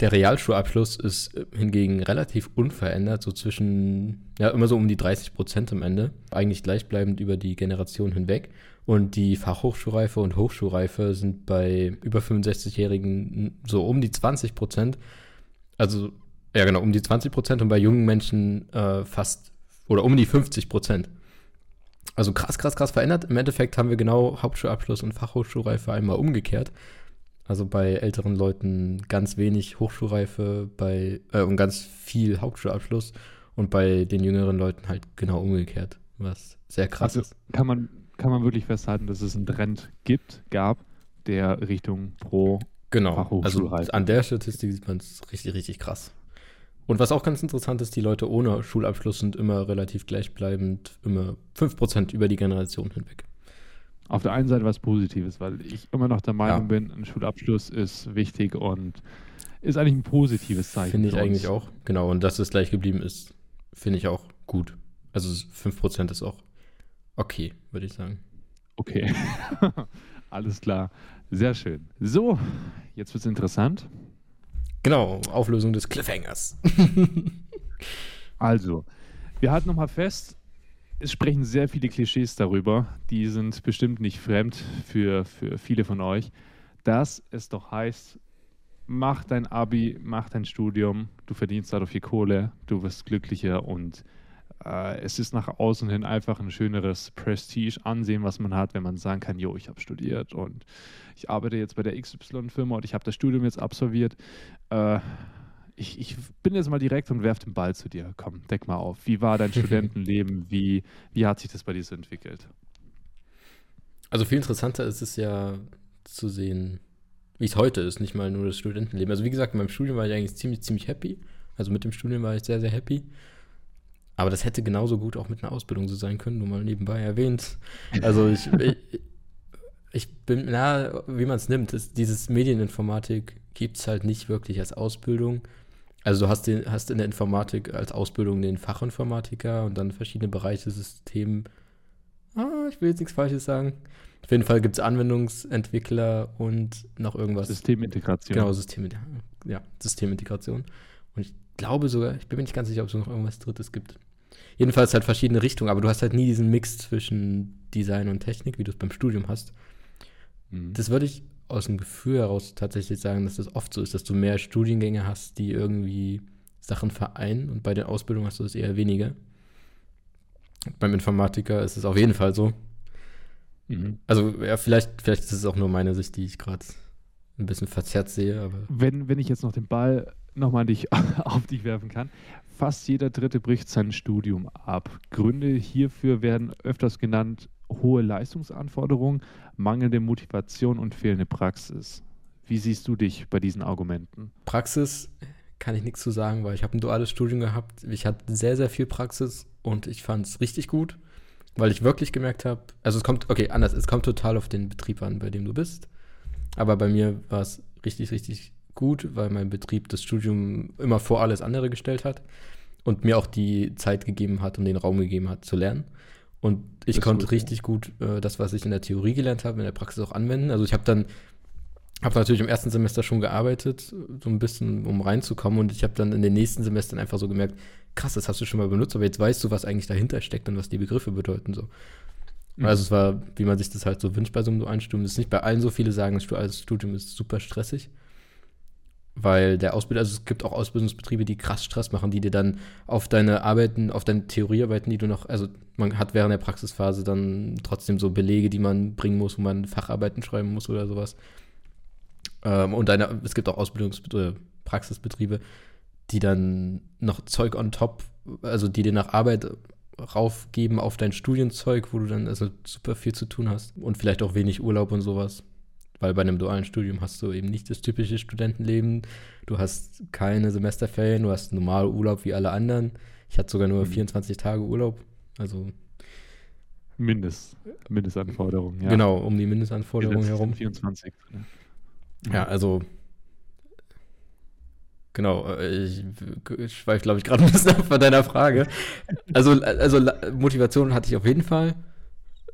Der Realschulabschluss ist äh, hingegen relativ unverändert, so zwischen, ja, immer so um die 30 Prozent am Ende. Eigentlich gleichbleibend über die Generation hinweg. Und die Fachhochschulreife und Hochschulreife sind bei über 65-Jährigen so um die 20 Prozent. Also ja, genau, um die 20 Prozent und bei jungen Menschen äh, fast oder um die 50 Prozent. Also krass, krass, krass verändert. Im Endeffekt haben wir genau Hauptschulabschluss und Fachhochschulreife einmal umgekehrt. Also bei älteren Leuten ganz wenig Hochschulreife bei, äh, und ganz viel Hauptschulabschluss und bei den jüngeren Leuten halt genau umgekehrt, was sehr krass also ist. Kann man, kann man wirklich festhalten, dass es einen Trend gibt, gab, der Richtung pro Genau, also an der Statistik sieht man es richtig, richtig krass. Und was auch ganz interessant ist, die Leute ohne Schulabschluss sind immer relativ gleichbleibend, immer 5% über die Generation hinweg. Auf der einen Seite was Positives, weil ich immer noch der Meinung ja. bin, ein Schulabschluss ist wichtig und ist eigentlich ein positives Zeichen. Finde ich eigentlich auch, genau. Und dass es gleich geblieben ist, finde ich auch gut. Also 5% ist auch okay, würde ich sagen. Okay. Alles klar. Sehr schön. So, jetzt wird es interessant. Genau, Auflösung des Cliffhangers. also, wir halten nochmal fest, es sprechen sehr viele Klischees darüber, die sind bestimmt nicht fremd für, für viele von euch, dass es doch heißt, mach dein Abi, mach dein Studium, du verdienst dadurch viel Kohle, du wirst glücklicher und äh, es ist nach außen hin einfach ein schöneres Prestige-Ansehen, was man hat, wenn man sagen kann, jo, ich habe studiert und ich arbeite jetzt bei der XY-Firma und ich habe das Studium jetzt absolviert. Äh, ich, ich, bin jetzt mal direkt und werfe den Ball zu dir. Komm, deck mal auf. Wie war dein Studentenleben? Wie, wie hat sich das bei dir so entwickelt? Also viel interessanter ist es ja zu sehen, wie es heute ist, nicht mal nur das Studentenleben. Also wie gesagt, in meinem Studium war ich eigentlich ziemlich, ziemlich happy. Also mit dem Studium war ich sehr, sehr happy. Aber das hätte genauso gut auch mit einer Ausbildung so sein können, nur mal nebenbei erwähnt. Also ich, ich, ich, bin, na, wie man es nimmt, ist, dieses Medieninformatik gibt es halt nicht wirklich als Ausbildung. Also du hast, den, hast in der Informatik als Ausbildung den Fachinformatiker und dann verschiedene Bereiche, System. Ah, ich will jetzt nichts Falsches sagen. Auf jeden Fall gibt es Anwendungsentwickler und noch irgendwas. Systemintegration. Genau, System, ja, Systemintegration. Und ich glaube sogar, ich bin mir nicht ganz sicher, ob es noch irgendwas Drittes gibt jedenfalls halt verschiedene Richtungen, aber du hast halt nie diesen Mix zwischen Design und Technik, wie du es beim Studium hast. Mhm. Das würde ich aus dem Gefühl heraus tatsächlich sagen, dass das oft so ist, dass du mehr Studiengänge hast, die irgendwie Sachen vereinen und bei der Ausbildung hast du das eher weniger. Beim Informatiker ist es auf jeden Fall so. Mhm. Also, ja, vielleicht, vielleicht ist es auch nur meine Sicht, die ich gerade ein bisschen verzerrt sehe. Aber wenn, wenn ich jetzt noch den Ball nochmal dich, auf dich werfen kann. Fast jeder Dritte bricht sein Studium ab. Gründe hierfür werden öfters genannt hohe Leistungsanforderungen, mangelnde Motivation und fehlende Praxis. Wie siehst du dich bei diesen Argumenten? Praxis kann ich nichts zu sagen, weil ich habe ein duales Studium gehabt. Ich hatte sehr, sehr viel Praxis und ich fand es richtig gut, weil ich wirklich gemerkt habe, also es kommt, okay, anders, es kommt total auf den Betrieb an, bei dem du bist. Aber bei mir war es richtig, richtig gut, weil mein Betrieb das Studium immer vor alles andere gestellt hat und mir auch die Zeit gegeben hat und den Raum gegeben hat zu lernen. Und ich Das konnte gut, richtig gut äh, das, was ich in der Theorie gelernt habe, in der Praxis auch anwenden. Also ich habe dann, habe natürlich im ersten Semester schon gearbeitet, so ein bisschen, um reinzukommen. Und ich habe dann in den nächsten Semestern einfach so gemerkt, krass, das hast du schon mal benutzt, aber jetzt weißt du, was eigentlich dahinter steckt und was die Begriffe bedeuten. So. Mhm. Also es war, wie man sich das halt so wünscht bei so einem dualen Studium. Es ist nicht bei allen so viele sagen, das duales Studium ist super stressig. Weil der Ausbilder, also es gibt auch Ausbildungsbetriebe, die krass Stress machen, die dir dann auf deine Arbeiten, auf deine Theoriearbeiten, die du noch, also man hat während der Praxisphase dann trotzdem so Belege, die man bringen muss, wo man Facharbeiten schreiben muss oder sowas. Ähm, und eine, es gibt auch Ausbildungsbetriebe, Praxisbetriebe, die dann noch Zeug on top, also die dir nach Arbeit raufgeben auf dein Studienzeug, wo du dann also super viel zu tun hast und vielleicht auch wenig Urlaub und sowas. Weil bei einem dualen Studium hast du eben nicht das typische Studentenleben. Du hast keine Semesterferien, du hast normal Urlaub wie alle anderen. Ich hatte sogar nur Mhm. 24 Tage Urlaub. Also Mindest, Mindestanforderungen. Ja. genau, um die Mindestanforderungen Gesetzt herum. sind 24. Ne? Ja, also genau, ich, ich schweife, glaube ich, gerade ein bisschen ab von deiner Frage. Also, also Motivation hatte ich auf jeden Fall.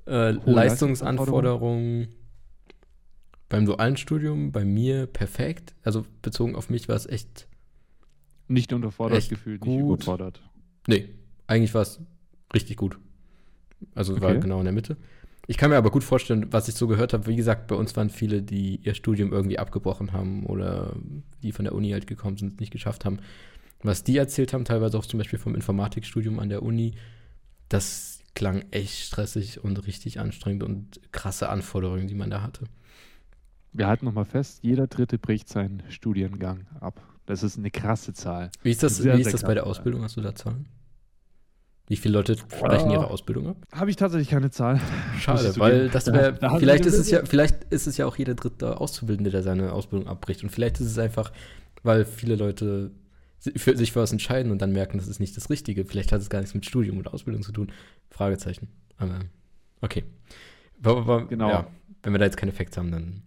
Äh, Leistungsanforderungen beim dualen Studium, bei mir perfekt. Also bezogen auf mich war es echt, Nicht unterfordert Echt gefühlt, nicht gut. überfordert. nee, eigentlich war es richtig gut. Also war Okay. genau in der Mitte. Ich kann mir aber gut vorstellen, was ich so gehört habe, wie gesagt, bei uns waren viele, die ihr Studium irgendwie abgebrochen haben oder die von der Uni halt gekommen sind, es nicht geschafft haben. Was die erzählt haben, teilweise auch zum Beispiel vom Informatikstudium an der Uni, das klang echt stressig und richtig anstrengend und krasse Anforderungen, die man da hatte. Wir halten nochmal fest, jeder Dritte bricht seinen Studiengang ab. Das ist eine krasse Zahl. Wie ist das, Sehr, wie ist das bei der Ausbildung? Hast du da Zahlen? Wie viele Leute brechen ihre Ausbildung ab? Habe ich tatsächlich keine Zahl. Schade, weil das Da- wäre, da vielleicht ist es ja, vielleicht ist es ja auch jeder dritte Auszubildende, der seine Ausbildung abbricht. Und vielleicht ist es einfach, weil viele Leute für sich für was entscheiden und dann merken, das ist nicht das Richtige. Vielleicht hat es gar nichts mit Studium oder Ausbildung zu tun. Fragezeichen. Aber okay. Aber, aber, Genau. Ja, wenn wir da jetzt keine Facts haben, dann.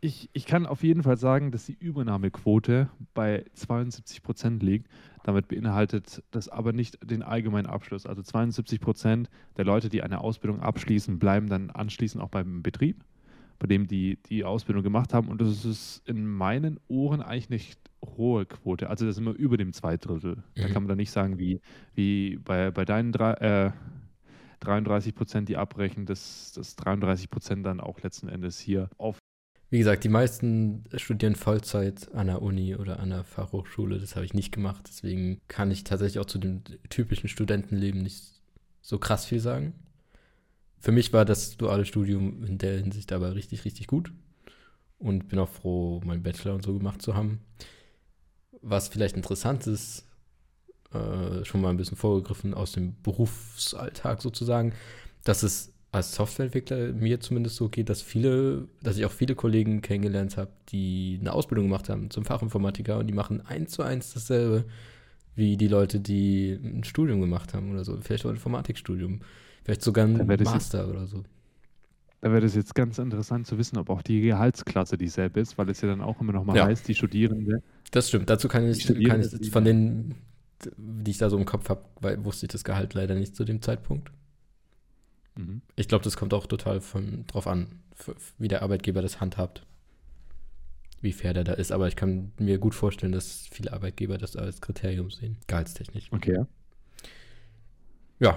Ich, ich kann auf jeden Fall sagen, dass die Übernahmequote bei 72 Prozent liegt. Damit beinhaltet das aber nicht den allgemeinen Abschluss. Also 72 Prozent der Leute, die eine Ausbildung abschließen, bleiben dann anschließend auch beim Betrieb, bei dem die die Ausbildung gemacht haben. Und das ist in meinen Ohren eigentlich nicht hohe Quote. Also das ist immer über dem Zweidrittel. Da Mhm. kann man dann nicht sagen, wie, wie bei, bei deinen drei, äh, 33 Prozent, die abbrechen, dass, dass 33 Prozent dann auch letzten Endes hier auf Wie gesagt, die meisten studieren Vollzeit an der Uni oder an der Fachhochschule. Das habe ich nicht gemacht. Deswegen kann ich tatsächlich auch zu dem typischen Studentenleben nicht so krass viel sagen. Für mich war das duale Studium in der Hinsicht aber richtig, richtig gut. Und bin auch froh, meinen Bachelor und so gemacht zu haben. Was vielleicht interessant ist, äh, schon mal ein bisschen vorgegriffen aus dem Berufsalltag sozusagen, dass es als Softwareentwickler mir zumindest so geht, dass viele, dass ich auch viele Kollegen kennengelernt habe, die eine Ausbildung gemacht haben zum Fachinformatiker und die machen eins zu eins dasselbe wie die Leute, die ein Studium gemacht haben oder so, vielleicht auch ein Informatikstudium, vielleicht sogar ein Master oder so. Da wäre es jetzt ganz interessant zu wissen, ob auch die Gehaltsklasse dieselbe ist, weil es ja dann auch immer noch mal Ja. heißt, die Studierende. Das stimmt. Dazu kann ich, kann ich von denen, die ich da so im Kopf habe, wusste ich das Gehalt leider nicht zu dem Zeitpunkt. Mhm. Ich glaube, das kommt auch total von drauf an, wie der Arbeitgeber das handhabt. Wie fair der da ist. Aber ich kann mir gut vorstellen, dass viele Arbeitgeber das als Kriterium sehen. Gehaltstechnisch. Okay. Ja.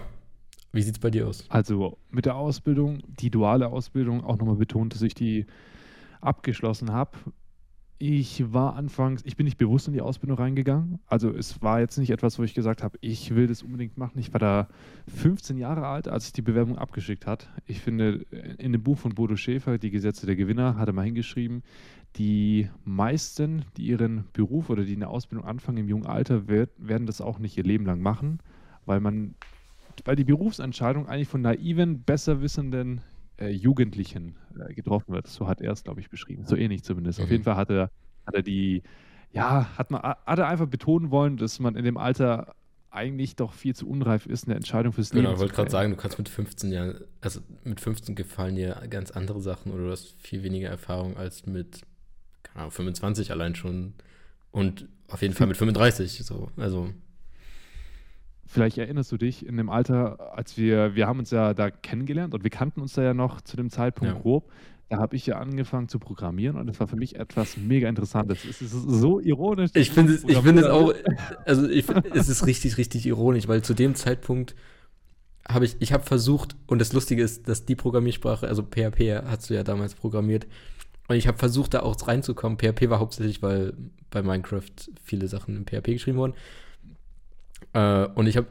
Wie sieht es bei dir aus? Also mit der Ausbildung, die duale Ausbildung, auch nochmal betont, dass ich die abgeschlossen habe. Ich war anfangs, ich bin nicht bewusst in die Ausbildung reingegangen. Also es war jetzt nicht etwas, wo ich gesagt habe, ich will das unbedingt machen. Ich war da 15 Jahre alt, als ich die Bewerbung abgeschickt hat. Ich finde, in dem Buch von Bodo Schäfer, Die Gesetze der Gewinner, hat er mal hingeschrieben, die meisten, die ihren Beruf oder die eine Ausbildung anfangen im jungen Alter, werden das auch nicht ihr Leben lang machen, weil man, weil die Berufsentscheidung eigentlich von naiven, besser wissenden äh, Jugendlichen getroffen wird. So hat er es, glaube ich, beschrieben. So ähnlich zumindest. Auf Mhm. jeden Fall hat er, hat er die, ja, hat man, hat er einfach betonen wollen, dass man in dem Alter eigentlich doch viel zu unreif ist, eine Entscheidung fürs Leben Genau, ich wollte gerade sagen, du kannst mit 15 Jahren, also mit 15 gefallen dir ganz andere Sachen oder du hast viel weniger Erfahrung als mit, keine Ahnung, 25 allein schon. Und auf jeden Fall mit 35. So. Also, Vielleicht erinnerst du dich in dem Alter, als wir, wir haben uns ja da kennengelernt und wir kannten uns da ja noch zu dem Zeitpunkt Ja. grob. Da habe ich ja angefangen zu programmieren und das war für mich etwas mega Interessantes. Es ist so ironisch. Ich finde es, ich finde es auch, also ich, find- es ist richtig, richtig ironisch, weil zu dem Zeitpunkt habe ich, ich habe versucht, und das Lustige ist, dass die Programmiersprache, also PHP hast du ja damals programmiert, und ich habe versucht, da auch reinzukommen. PHP war hauptsächlich, weil bei Minecraft viele Sachen in PHP geschrieben wurden. Äh, und ich habe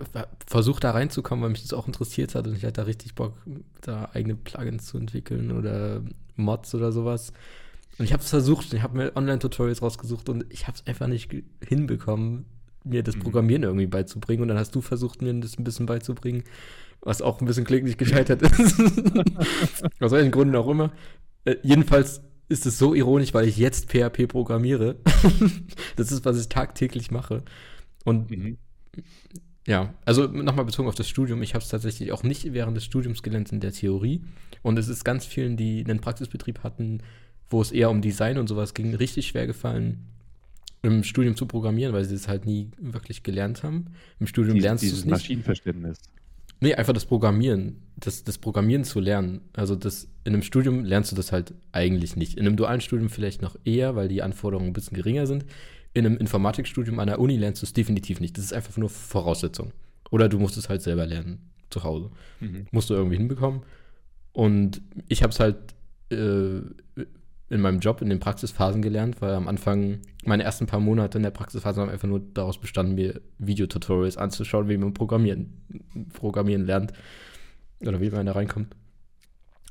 versucht, da reinzukommen, weil mich das auch interessiert hat und ich hatte da richtig Bock, da eigene Plugins zu entwickeln oder Mods oder sowas. Und ich habe es versucht, ich habe mir Online-Tutorials rausgesucht und ich habe es einfach nicht hinbekommen, mir das Mhm. Programmieren irgendwie beizubringen. Und dann hast du versucht, mir das ein bisschen beizubringen, was auch ein bisschen kläglich gescheitert ist. Aus welchen Gründen auch immer. Äh, jedenfalls ist es so ironisch, weil ich jetzt PHP programmiere. das ist, was ich tagtäglich mache. Und Mhm. Ja, also nochmal bezogen auf das Studium. Ich habe es tatsächlich auch nicht während des Studiums gelernt in der Theorie. Und es ist ganz vielen, die einen Praxisbetrieb hatten, wo es eher um Design und sowas ging, richtig schwer gefallen, im Studium zu programmieren, weil sie es halt nie wirklich gelernt haben. Im Studium Dies, lernst du es nicht. Maschinenverständnis. Nee, einfach das Programmieren. Das, das Programmieren zu lernen. Also das, in einem Studium lernst du das halt eigentlich nicht. In einem dualen Studium vielleicht noch eher, weil die Anforderungen ein bisschen geringer sind. In einem Informatikstudium an der Uni lernst du es definitiv nicht. Das ist einfach nur Voraussetzung. Oder du musst es halt selber lernen, zu Hause. Mhm. Musst du irgendwie hinbekommen. Und ich habe es halt äh, in meinem Job in den Praxisphasen gelernt, weil am Anfang meine ersten paar Monate in der Praxisphase haben einfach nur daraus bestanden, mir Videotutorials anzuschauen, wie man Programmieren, Programmieren lernt. Oder wie man da reinkommt.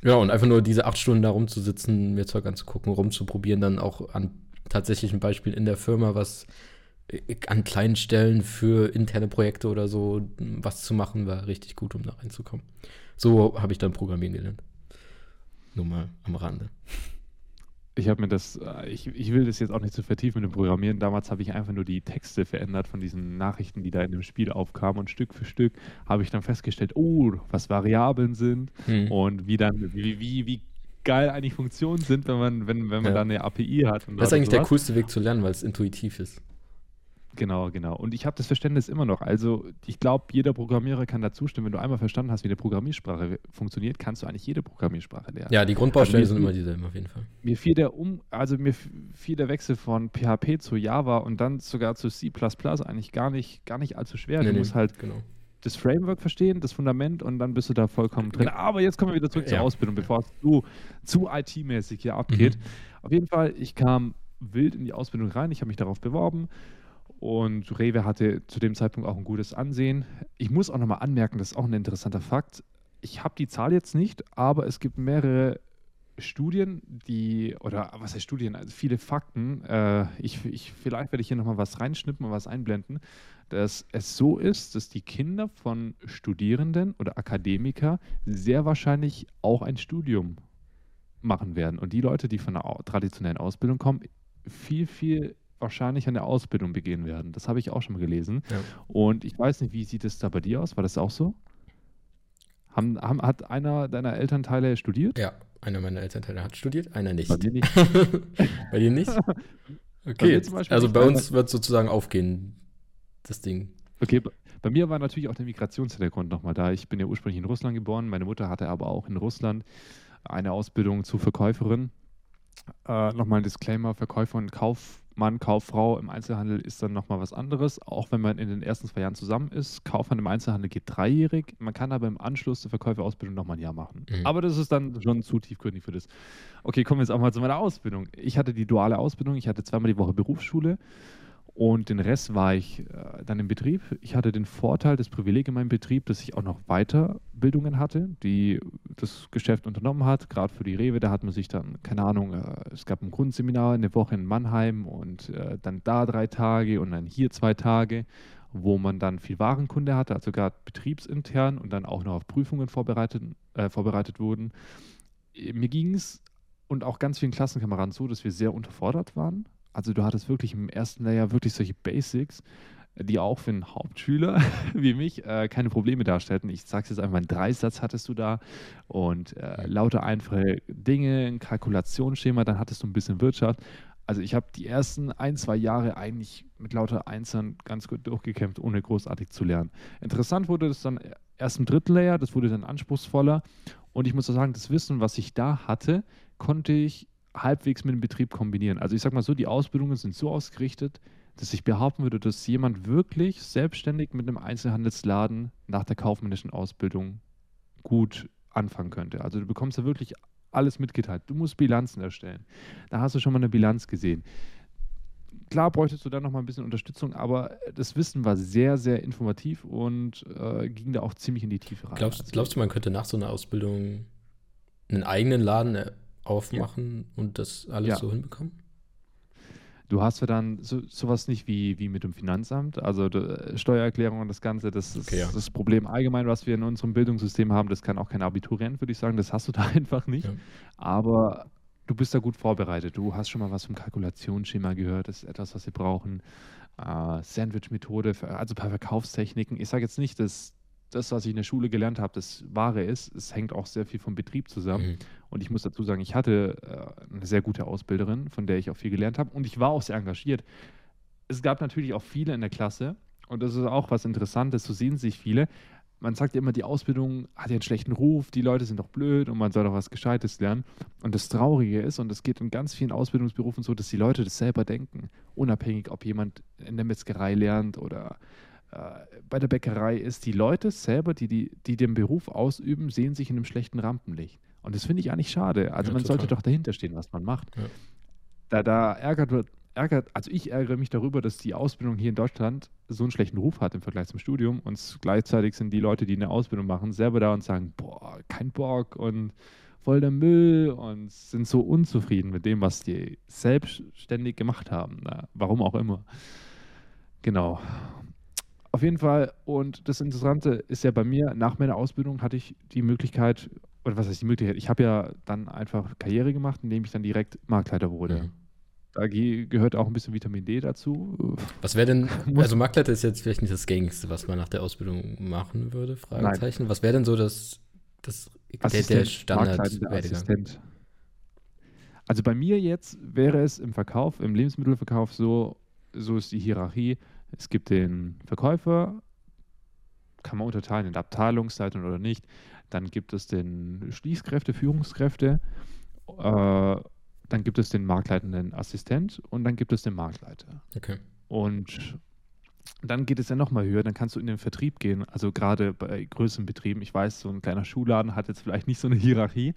Ja, und einfach nur diese acht Stunden da rumzusitzen, mir Zeug anzugucken, rumzuprobieren, dann auch an tatsächlichen Beispielen in der Firma was äh, an kleinen Stellen für interne Projekte oder so was zu machen, war richtig gut, um da reinzukommen. So habe ich dann Programmieren gelernt. Nur mal am Rande. Ich habe mir das, äh, ich, ich will das jetzt auch nicht zu vertiefen mit dem Programmieren. Damals habe ich einfach nur die Texte verändert von diesen Nachrichten, die da in dem Spiel aufkamen. Und Stück für Stück habe ich dann festgestellt, oh, was Variablen sind Hm. und wie dann, wie, wie, wie geil eigentlich Funktionen sind, wenn man, wenn, wenn man Ja. dann eine API hat. Das ist eigentlich der sowas. coolste Weg zu lernen, weil es intuitiv ist. Genau, genau. Und ich habe das Verständnis immer noch. Also ich glaube, jeder Programmierer kann da zustimmen. Wenn du einmal verstanden hast, wie eine Programmiersprache funktioniert, kannst du eigentlich jede Programmiersprache lernen. Ja, die Grundbausteine Also sind immer dieselben auf jeden Fall. Mir fiel der um, also mir fiel der Wechsel von PHP zu Java und dann sogar zu C eigentlich gar nicht, gar nicht allzu schwer. du musst halt genau. Das Framework verstehen, das Fundament und dann bist du da vollkommen drin. Aber jetzt kommen wir wieder zurück zur Ja. Ausbildung, bevor es zu, zu IT-mäßig hier abgeht. Mhm. Auf jeden Fall, ich kam wild in die Ausbildung rein, ich habe mich darauf beworben und Rewe hatte zu dem Zeitpunkt auch ein gutes Ansehen. Ich muss auch nochmal anmerken, das ist auch ein interessanter Fakt. Ich habe die Zahl jetzt nicht, aber es gibt mehrere Studien, die, oder was heißt Studien, also viele Fakten. Äh, ich, ich, vielleicht werde ich hier nochmal was reinschnippen und was einblenden, dass es so ist, dass die Kinder von Studierenden oder Akademiker sehr wahrscheinlich auch ein Studium machen werden. Und die Leute, die von einer traditionellen Ausbildung kommen, viel, viel wahrscheinlich eine Ausbildung begehen werden. Das habe ich auch schon mal gelesen. Ja. Und ich weiß nicht, wie sieht es da bei dir aus? War das auch so? Haben, haben, hat einer deiner Elternteile studiert? Ja, einer meiner Elternteile hat studiert, einer nicht. Bei mir nicht. bei dir nicht? Bei Okay, Beispiel also bei uns wird sozusagen aufgehen, das Ding. Okay, bei mir war natürlich auch der Migrationshintergrund nochmal da. Ich bin ja ursprünglich in Russland geboren. Meine Mutter hatte aber auch in Russland eine Ausbildung zur Verkäuferin. Äh, nochmal ein Disclaimer: Verkäufer und Kaufmann, Kauffrau im Einzelhandel ist dann nochmal was anderes. Auch wenn man in den ersten zwei Jahren zusammen ist. Kaufmann im Einzelhandel geht dreijährig. Man kann aber im Anschluss zur Verkäuferausbildung nochmal ein Jahr machen. Mhm. Aber das ist dann schon zu tiefgründig für das. Okay, kommen wir jetzt auch mal zu meiner Ausbildung. Ich hatte die duale Ausbildung. Ich hatte zweimal die Woche Berufsschule. Und den Rest war ich äh, dann im Betrieb. Ich hatte den Vorteil, das Privileg in meinem Betrieb, dass ich auch noch Weiterbildungen hatte, die das Geschäft unternommen hat. Gerade für die Rewe, da hat man sich dann, keine Ahnung, äh, es gab ein Grundseminar eine Woche in Mannheim und äh, dann da drei Tage und dann hier zwei Tage, wo man dann viel Warenkunde hatte, also gerade betriebsintern und dann auch noch auf Prüfungen vorbereitet, äh, vorbereitet wurden. Mir ging es und auch ganz vielen Klassenkameraden so, dass wir sehr unterfordert waren. Also du hattest wirklich im ersten Layer wirklich solche Basics, die auch für einen Hauptschüler wie mich äh, keine Probleme darstellten. Ich sag's jetzt einfach, einen Dreisatz hattest du da und äh, lauter einfache Dinge, ein Kalkulationsschema, dann hattest du ein bisschen Wirtschaft. Also ich habe die ersten ein, zwei Jahre eigentlich mit lauter Einzeln ganz gut durchgekämpft, ohne großartig zu lernen. Interessant wurde das dann erst im dritten Layer, das wurde dann anspruchsvoller. Und ich muss auch sagen, das Wissen, was ich da hatte, konnte ich halbwegs mit dem Betrieb kombinieren. Also ich sage mal so, die Ausbildungen sind so ausgerichtet, dass ich behaupten würde, dass jemand wirklich selbstständig mit einem Einzelhandelsladen nach der kaufmännischen Ausbildung gut anfangen könnte. Also du bekommst da wirklich alles mitgeteilt. Du musst Bilanzen erstellen. Da hast du schon mal eine Bilanz gesehen. Klar bräuchtest du da noch mal ein bisschen Unterstützung, aber das Wissen war sehr, sehr informativ und äh, ging da auch ziemlich in die Tiefe rein. Glaubst, glaubst du, man könnte nach so einer Ausbildung einen eigenen Laden äh, aufmachen ja. und das alles ja. so hinbekommen? Du hast ja dann so, sowas nicht wie, wie mit dem Finanzamt, also de, Steuererklärung und das Ganze, das ist okay, ja. das Problem allgemein, was wir in unserem Bildungssystem haben, das kann auch kein Abiturient, würde ich sagen, das hast du da einfach nicht. Aber du bist da gut vorbereitet. Du hast schon mal was vom Kalkulationsschema gehört, das ist etwas, was wir brauchen. Äh, Sandwich-Methode, also ein paar Verkaufstechniken. Ich sage jetzt nicht, dass das, was ich in der Schule gelernt habe, das Wahre ist. Es hängt auch sehr viel vom Betrieb zusammen. Mhm. Und ich muss dazu sagen, ich hatte äh, eine sehr gute Ausbilderin, von der ich auch viel gelernt habe. Und ich war auch sehr engagiert. Es gab natürlich auch viele in der Klasse. Und das ist auch was Interessantes, so sehen sich viele. Man sagt ja immer, die Ausbildung hat ja einen schlechten Ruf, die Leute sind doch blöd und man soll doch was Gescheites lernen. Und das Traurige ist, und es geht in ganz vielen Ausbildungsberufen so, dass die Leute das selber denken. Unabhängig, ob jemand in der Metzgerei lernt oder bei der Bäckerei ist, die Leute selber, die, die, die den Beruf ausüben, sehen sich in einem schlechten Rampenlicht. Und das finde ich eigentlich schade. Also ja, man total. sollte doch dahinter stehen, was man macht. Ja. Da, da ärgert, ärgert, also ich ärgere mich darüber, dass die Ausbildung hier in Deutschland so einen schlechten Ruf hat im Vergleich zum Studium. Und gleichzeitig sind die Leute, die eine Ausbildung machen, selber da und sagen, boah, kein Bock und voll der Müll und sind so unzufrieden mit dem, was die selbstständig gemacht haben. Na, warum auch immer. Genau. Auf jeden Fall. Und das Interessante ist ja bei mir, nach meiner Ausbildung hatte ich die Möglichkeit, oder was heißt die Möglichkeit? Ich habe ja dann einfach Karriere gemacht, indem ich dann direkt Marktleiter wurde. Mhm. Da gehört auch ein bisschen Vitamin D dazu. Was wäre denn, also Marktleiter ist jetzt vielleicht nicht das Gängigste, was man nach der Ausbildung machen würde, Fragezeichen. Nein. Was wäre denn so das, das der, der Standard Assistent. Also bei mir jetzt wäre es im Verkauf, im Lebensmittelverkauf so, so ist die Hierarchie. Es gibt den Verkäufer, kann man unterteilen in Abteilungsleitern oder nicht. Dann gibt es den Schließkräfte, Führungskräfte. Äh, dann gibt es den marktleitenden Assistent und dann gibt es den Marktleiter. Okay. Und dann geht es ja nochmal höher, dann kannst du in den Vertrieb gehen. Also gerade bei größeren Betrieben, ich weiß, so ein kleiner Schuhladen hat jetzt vielleicht nicht so eine Hierarchie,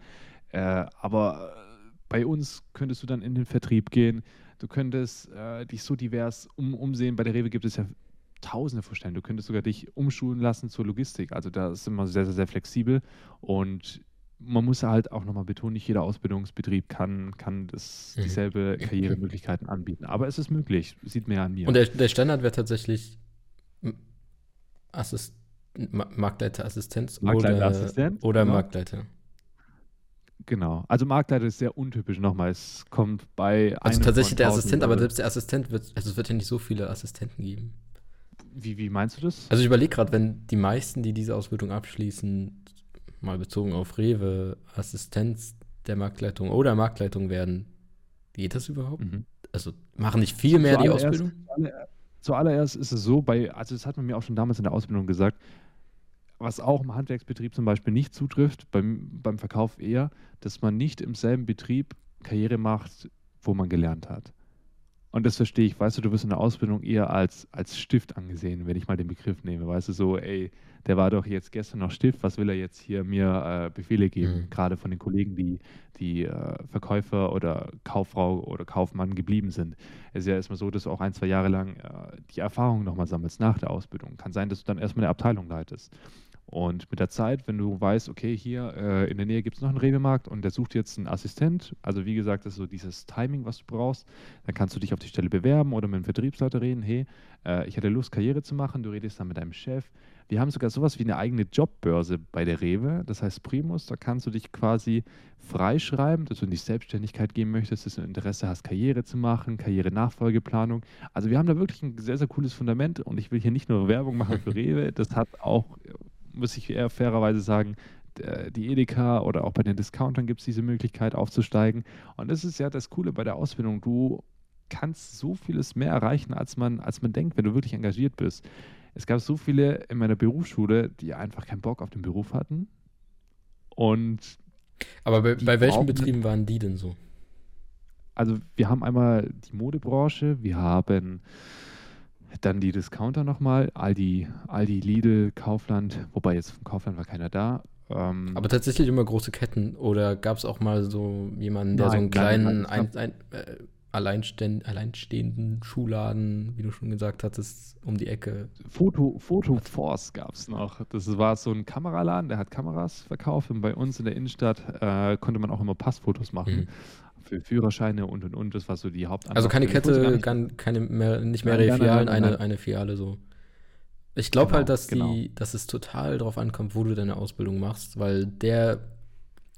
äh, aber bei uns könntest du dann in den Vertrieb gehen, Du könntest äh, dich so divers um, umsehen. Bei der Rewe gibt es ja tausende von Stellen. Du könntest sogar dich umschulen lassen zur Logistik. Also da ist immer sehr, sehr, sehr flexibel. Und man muss halt auch nochmal betonen, nicht jeder Ausbildungsbetrieb kann, kann das, mhm. dieselbe Karrieremöglichkeiten anbieten. Aber es ist möglich, sieht man ja an mir. Und der, der Standard wäre tatsächlich Assist Marktleiterassistenz Marktleiterassistent, oder, oder genau. Marktleiter. Genau. Also Marktleiter ist sehr untypisch nochmal. Es kommt bei. Also tatsächlich der Assistent, aber selbst der Assistent wird, also es wird ja nicht so viele Assistenten geben. Wie, wie meinst du das? Also ich überlege gerade, wenn die meisten, die diese Ausbildung abschließen, mal bezogen auf Rewe, Assistenz der Marktleitung oder Marktleitung werden, geht das überhaupt? Mhm. Also machen nicht viel mehr die Ausbildung? Zuallererst ist es so, bei, also das hat man mir auch schon damals in der Ausbildung gesagt, was auch im Handwerksbetrieb zum Beispiel nicht zutrifft, beim, beim Verkauf eher, dass man nicht im selben Betrieb Karriere macht, wo man gelernt hat. Und das verstehe ich. Weißt du, du wirst in der Ausbildung eher als, als Stift angesehen, wenn ich mal den Begriff nehme. Weißt du, so, ey, der war doch jetzt gestern noch Stift, was will er jetzt hier mir äh, Befehle geben? Mhm. Gerade von den Kollegen, die, die äh, Verkäufer oder Kauffrau oder Kaufmann geblieben sind. Es ist ja erstmal so, dass du auch ein, zwei Jahre lang äh, die Erfahrung nochmal sammelst nach der Ausbildung. Kann sein, dass du dann erstmal eine Abteilung leitest. Und mit der Zeit, wenn du weißt, okay, hier äh, in der Nähe gibt es noch einen Rewe-Markt und der sucht jetzt einen Assistent, also wie gesagt, das ist so dieses Timing, was du brauchst, dann kannst du dich auf die Stelle bewerben oder mit dem Vertriebsleiter reden, hey, äh, ich hätte Lust, Karriere zu machen, du redest dann mit deinem Chef. Wir haben sogar sowas wie eine eigene Jobbörse bei der Rewe, das heißt Primus, da kannst du dich quasi freischreiben, dass du in die Selbstständigkeit gehen möchtest, dass du Interesse hast, Karriere zu machen, Karriere-Nachfolgeplanung. Also wir haben da wirklich ein sehr, sehr cooles Fundament und ich will hier nicht nur Werbung machen für Rewe, das hat auch muss ich eher fairerweise sagen, die Edeka oder auch bei den Discountern gibt es diese Möglichkeit aufzusteigen. Und das ist ja das Coole bei der Ausbildung. Du kannst so vieles mehr erreichen, als man, als man denkt, wenn du wirklich engagiert bist. Es gab so viele in meiner Berufsschule, die einfach keinen Bock auf den Beruf hatten. Und Aber bei, bei welchen Betrieben waren die denn so? Also wir haben einmal die Modebranche, wir haben dann die Discounter nochmal, Aldi, Aldi, Lidl, Kaufland, wobei jetzt von Kaufland war keiner da. Ähm, Aber tatsächlich immer große Ketten oder gab es auch mal so jemanden, der nein, so einen kleinen, nein, nein, ein, ein, äh, alleinstehenden, alleinstehenden Schuhladen, wie du schon gesagt hattest, um die Ecke. Foto, Foto Force gab es noch. Das war so ein Kameraladen, der hat Kameras verkauft und bei uns in der Innenstadt äh, konnte man auch immer Passfotos machen. Mhm. Für Führerscheine und und und, das war so die Hauptanwendung. Also keine Kette, nicht, keine mehr, nicht mehrere nein, Filialen, nein, eine, eine Filiale so. Ich glaube genau, halt, dass, genau. die, dass es total darauf ankommt, wo du deine Ausbildung machst, weil der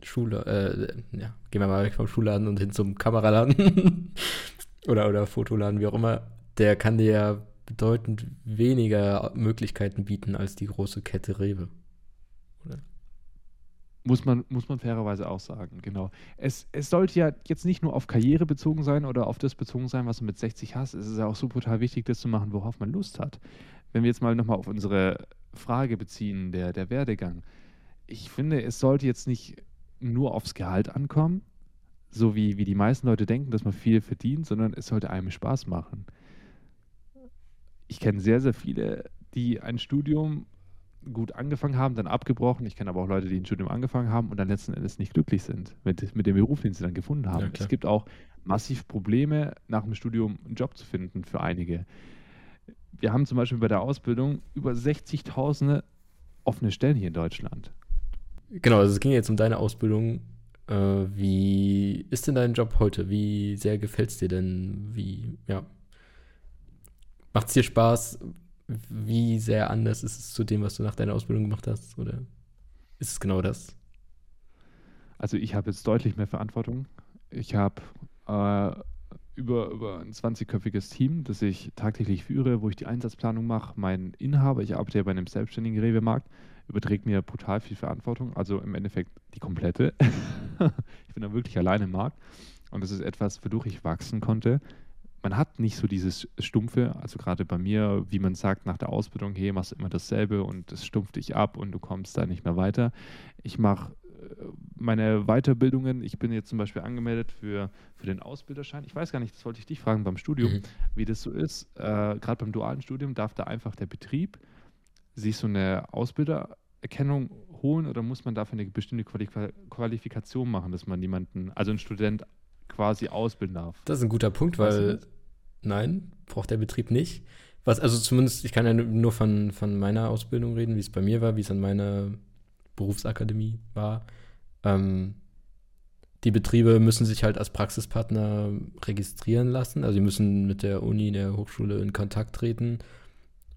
Schule, äh, ja, gehen wir mal weg vom Schulladen und hin zum Kameraladen oder, oder Fotoladen, wie auch immer, der kann dir ja bedeutend weniger Möglichkeiten bieten als die große Kette Rewe. Oder? Muss man, muss man fairerweise auch sagen, genau. Es, es sollte ja jetzt nicht nur auf Karriere bezogen sein oder auf das bezogen sein, was du mit 60 hast. Es ist ja auch so brutal wichtig, das zu machen, worauf man Lust hat. Wenn wir jetzt mal nochmal auf unsere Frage beziehen, der, der Werdegang. Ich finde, es sollte jetzt nicht nur aufs Gehalt ankommen, so wie, wie die meisten Leute denken, dass man viel verdient, sondern es sollte einem Spaß machen. Ich kenne sehr, sehr viele, die ein Studium gut angefangen haben, dann abgebrochen. Ich kenne aber auch Leute, die ein Studium angefangen haben und dann letzten Endes nicht glücklich sind mit, mit dem Beruf, den sie dann gefunden haben. Ja, es gibt auch massiv Probleme, nach dem Studium einen Job zu finden für einige. Wir haben zum Beispiel bei der Ausbildung über 60.000 offene Stellen hier in Deutschland. Genau, also es ging jetzt um deine Ausbildung. Äh, wie ist denn dein Job heute? Wie sehr gefällt es dir denn? Wie, ja. Macht es dir Spaß? Wie sehr anders ist es zu dem, was du nach deiner Ausbildung gemacht hast? Oder ist es genau das? Also ich habe jetzt deutlich mehr Verantwortung. Ich habe äh, über, über ein 20-köpfiges Team, das ich tagtäglich führe, wo ich die Einsatzplanung mache. Mein Inhaber, ich arbeite ja bei einem selbstständigen Rewe-Markt, überträgt mir brutal viel Verantwortung, also im Endeffekt die komplette. ich bin da wirklich alleine im Markt und das ist etwas, wodurch ich wachsen konnte. Man hat nicht so dieses Stumpfe, also gerade bei mir, wie man sagt, nach der Ausbildung, hey, machst du immer dasselbe und das stumpft dich ab und du kommst da nicht mehr weiter. Ich mache äh, meine Weiterbildungen, ich bin jetzt zum Beispiel angemeldet für, für den Ausbilderschein. Ich weiß gar nicht, das wollte ich dich fragen beim Studium, mhm. wie das so ist. Äh, Gerade beim dualen Studium darf da einfach der Betrieb sich so eine Ausbildererkennung holen oder muss man dafür eine bestimmte Qualifikation machen, dass man jemanden, also einen Student quasi ausbilden darf? Das ist ein guter Punkt, weil nein, braucht der Betrieb nicht. Was, also zumindest, ich kann ja nur von, von meiner Ausbildung reden, wie es bei mir war, wie es an meiner Berufsakademie war. Ähm, die Betriebe müssen sich halt als Praxispartner registrieren lassen. Also sie müssen mit der Uni, der Hochschule in Kontakt treten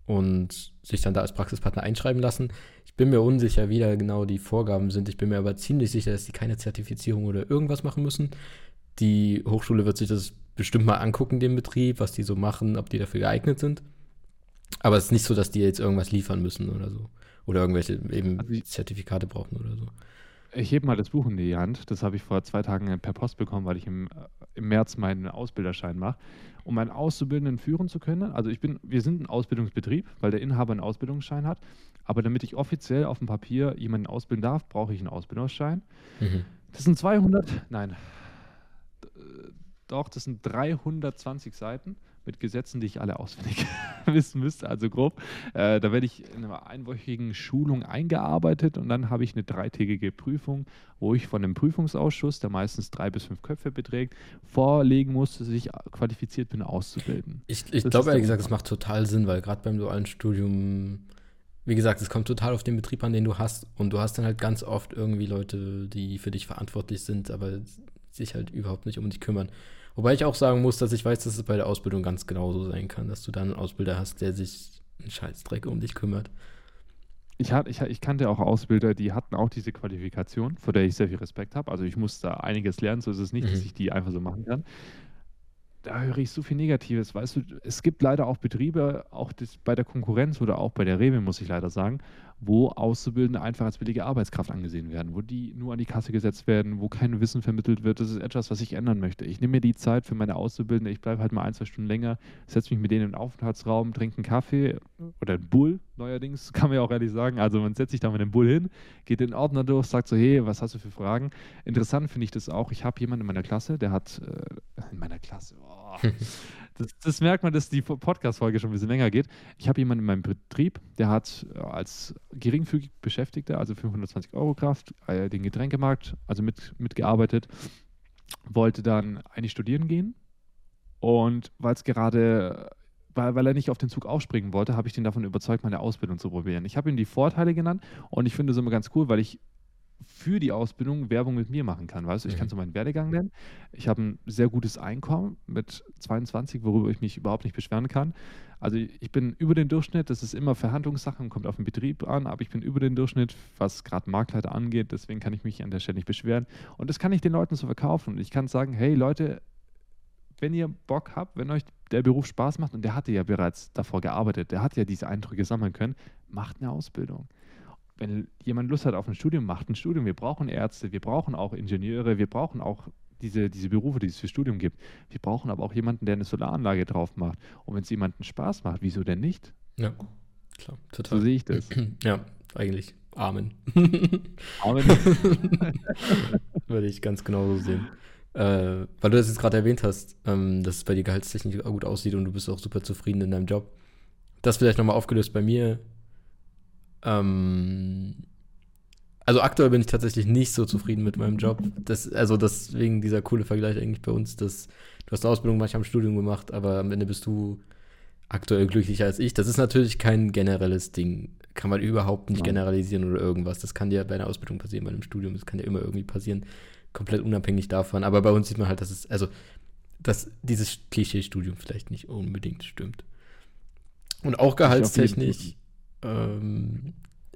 und sich dann da als Praxispartner einschreiben lassen. Ich bin mir unsicher, wie da genau die Vorgaben sind. Ich bin mir aber ziemlich sicher, dass die keine Zertifizierung oder irgendwas machen müssen. Die Hochschule wird sich das bestimmt mal angucken, den Betrieb, was die so machen, ob die dafür geeignet sind. Aber es ist nicht so, dass die jetzt irgendwas liefern müssen oder so. Oder irgendwelche eben also Zertifikate brauchen oder so. Ich hebe mal das Buch in die Hand. Das habe ich vor zwei Tagen per Post bekommen, weil ich im, im März meinen Ausbilderschein mache um einen Auszubildenden führen zu können. Also ich bin, wir sind ein Ausbildungsbetrieb, weil der Inhaber einen Ausbildungsschein hat. Aber damit ich offiziell auf dem Papier jemanden ausbilden darf, brauche ich einen Ausbildungsschein. Mhm. Das sind 200, nein, doch, das sind 320 Seiten mit Gesetzen, die ich alle auswendig wissen müsste, also grob. Äh, da werde ich in einer einwöchigen Schulung eingearbeitet und dann habe ich eine dreitägige Prüfung, wo ich von einem Prüfungsausschuss, der meistens drei bis fünf Köpfe beträgt, vorlegen muss, dass ich qualifiziert bin, auszubilden. Ich, ich glaube ehrlich gesagt, es macht total Sinn, weil gerade beim dualen Studium wie gesagt, es kommt total auf den Betrieb an, den du hast. Und du hast dann halt ganz oft irgendwie Leute, die für dich verantwortlich sind, aber sich halt überhaupt nicht um dich kümmern. Wobei ich auch sagen muss, dass ich weiß, dass es bei der Ausbildung ganz genauso sein kann, dass du dann einen Ausbilder hast, der sich einen Scheißdreck um dich kümmert. Ich, hat, ich, ich kannte auch Ausbilder, die hatten auch diese Qualifikation, vor der ich sehr viel Respekt habe. Also ich muss da einiges lernen, so ist es nicht, mhm. dass ich die einfach so machen kann. Da höre ich so viel Negatives. Weißt du, es gibt leider auch Betriebe, auch das, bei der Konkurrenz oder auch bei der Rewe, muss ich leider sagen, wo Auszubildende einfach als billige Arbeitskraft angesehen werden, wo die nur an die Kasse gesetzt werden, wo kein Wissen vermittelt wird. Das ist etwas, was ich ändern möchte. Ich nehme mir die Zeit für meine Auszubildende, ich bleibe halt mal ein, zwei Stunden länger, setze mich mit denen in den Aufenthaltsraum, trinke einen Kaffee oder einen Bull neuerdings, kann man ja auch ehrlich sagen. Also man setzt sich da mit dem Bull hin, geht den Ordner durch, sagt so, hey, was hast du für Fragen? Interessant finde ich das auch. Ich habe jemanden in meiner Klasse, der hat, äh, in meiner Klasse, oh, das, das, merkt man, dass die Podcast-Folge schon ein bisschen länger geht. Ich habe jemanden in meinem Betrieb, der hat äh, als geringfügig Beschäftigter, also 520 Euro Kraft, äh, den Getränkemarkt, also mit, mitgearbeitet, wollte dann eigentlich studieren gehen. Und weil es gerade, weil, weil er nicht auf den Zug aufspringen wollte, habe ich den davon überzeugt, meine Ausbildung zu probieren. Ich habe ihm die Vorteile genannt und ich finde es immer ganz cool, weil ich für die Ausbildung Werbung mit mir machen kann. Weißt du, ich mhm. kann so meinen Werdegang nennen. Ich habe ein sehr gutes Einkommen mit 22, worüber ich mich überhaupt nicht beschweren kann. Also ich bin über den Durchschnitt, das ist immer Verhandlungssache und kommt auf den Betrieb an, aber ich bin über den Durchschnitt, was gerade Marktleiter angeht, deswegen kann ich mich an der Stelle nicht beschweren. Und das kann ich den Leuten so verkaufen. Und ich kann sagen, hey Leute, wenn ihr Bock habt, wenn euch der Beruf Spaß macht, und der hatte ja bereits davor gearbeitet, der hat ja diese Eindrücke sammeln können, macht eine Ausbildung wenn jemand Lust hat auf ein Studium, macht ein Studium. Wir brauchen Ärzte, wir brauchen auch Ingenieure, wir brauchen auch diese, diese Berufe, die es für Studium gibt. Wir brauchen aber auch jemanden, der eine Solaranlage drauf macht. Und wenn es jemandem Spaß macht, wieso denn nicht? Ja, klar, total. So sehe ich das. Ja, eigentlich. Amen. Amen. Würde ich ganz genauso sehen. Äh, weil du das jetzt gerade erwähnt hast, ähm, dass es bei dir gehaltstechnisch gut aussieht und du bist auch super zufrieden in deinem Job. Das vielleicht nochmal aufgelöst bei mir ähm, also aktuell bin ich tatsächlich nicht so zufrieden mit meinem Job. Das, also deswegen dieser coole Vergleich eigentlich bei uns, dass du hast eine Ausbildung manchmal im Studium gemacht, aber am Ende bist du aktuell glücklicher als ich. Das ist natürlich kein generelles Ding. Kann man überhaupt nicht generalisieren oder irgendwas. Das kann dir bei einer Ausbildung passieren, bei einem Studium, das kann ja immer irgendwie passieren. Komplett unabhängig davon. Aber bei uns sieht man halt, dass es, also, dass dieses Klischee-Studium vielleicht nicht unbedingt stimmt. Und auch gehaltstechnisch ähm,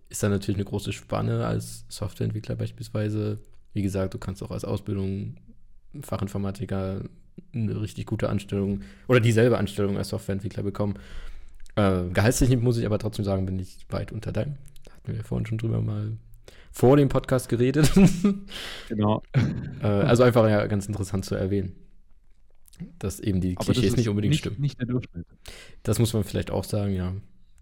ist da natürlich eine große Spanne als Softwareentwickler beispielsweise. Wie gesagt, du kannst auch als Ausbildung Fachinformatiker eine richtig gute Anstellung oder dieselbe Anstellung als Softwareentwickler bekommen. Äh, gehaltstechnisch muss ich aber trotzdem sagen, bin ich weit unter deinem. Da hatten wir ja vorhin schon drüber mal vor dem Podcast geredet. genau. äh, also einfach ja ganz interessant zu erwähnen. Dass eben die Klischees nicht unbedingt nicht, stimmen. Nicht der Durchschnitt. Das muss man vielleicht auch sagen, ja.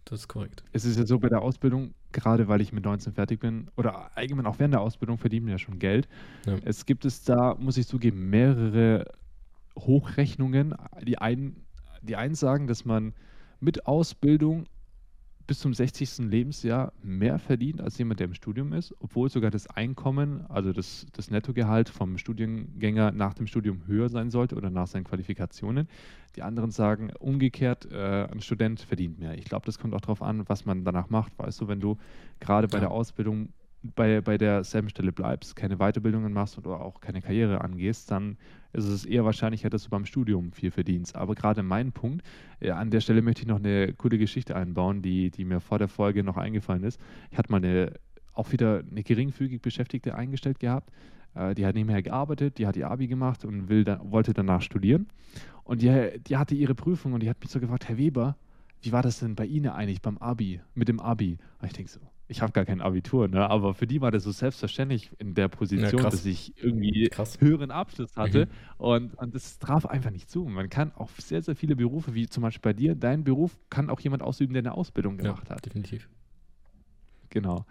Das ist korrekt. Es ist ja so bei der Ausbildung, gerade weil ich mit 19 fertig bin, oder allgemein auch während der Ausbildung verdienen wir ja schon Geld. Ja. Es gibt es da, muss ich zugeben, mehrere Hochrechnungen. Die einen, die einen sagen, dass man mit Ausbildung bis zum 60. Lebensjahr mehr verdient als jemand, der im Studium ist, obwohl sogar das Einkommen, also das, das Nettogehalt vom Studiengänger nach dem Studium höher sein sollte oder nach seinen Qualifikationen. Die anderen sagen umgekehrt, äh, ein Student verdient mehr. Ich glaube, das kommt auch darauf an, was man danach macht. Weißt du, wenn du gerade bei ja. der Ausbildung bei, bei derselben Stelle bleibst, keine Weiterbildungen machst oder auch keine Karriere angehst, dann ist es eher wahrscheinlicher, dass du beim Studium viel verdienst. Aber gerade mein Punkt, ja, an der Stelle möchte ich noch eine coole Geschichte einbauen, die, die mir vor der Folge noch eingefallen ist. Ich hatte mal eine, auch wieder eine geringfügig Beschäftigte eingestellt gehabt. Äh, die hat nebenher gearbeitet, die hat ihr Abi gemacht und will da, wollte danach studieren. Und die, die hatte ihre Prüfung und die hat mich so gefragt, Herr Weber, wie war das denn bei Ihnen eigentlich beim Abi, mit dem Abi? Und ich denke so, ich habe gar kein Abitur, ne? aber für die war das so selbstverständlich in der Position, ja, dass ich irgendwie krass. höheren Abschluss hatte. Mhm. Und, und das traf einfach nicht zu. Man kann auch sehr, sehr viele Berufe, wie zum Beispiel bei dir, dein Beruf kann auch jemand ausüben, der eine Ausbildung gemacht ja, hat. Definitiv. Genau.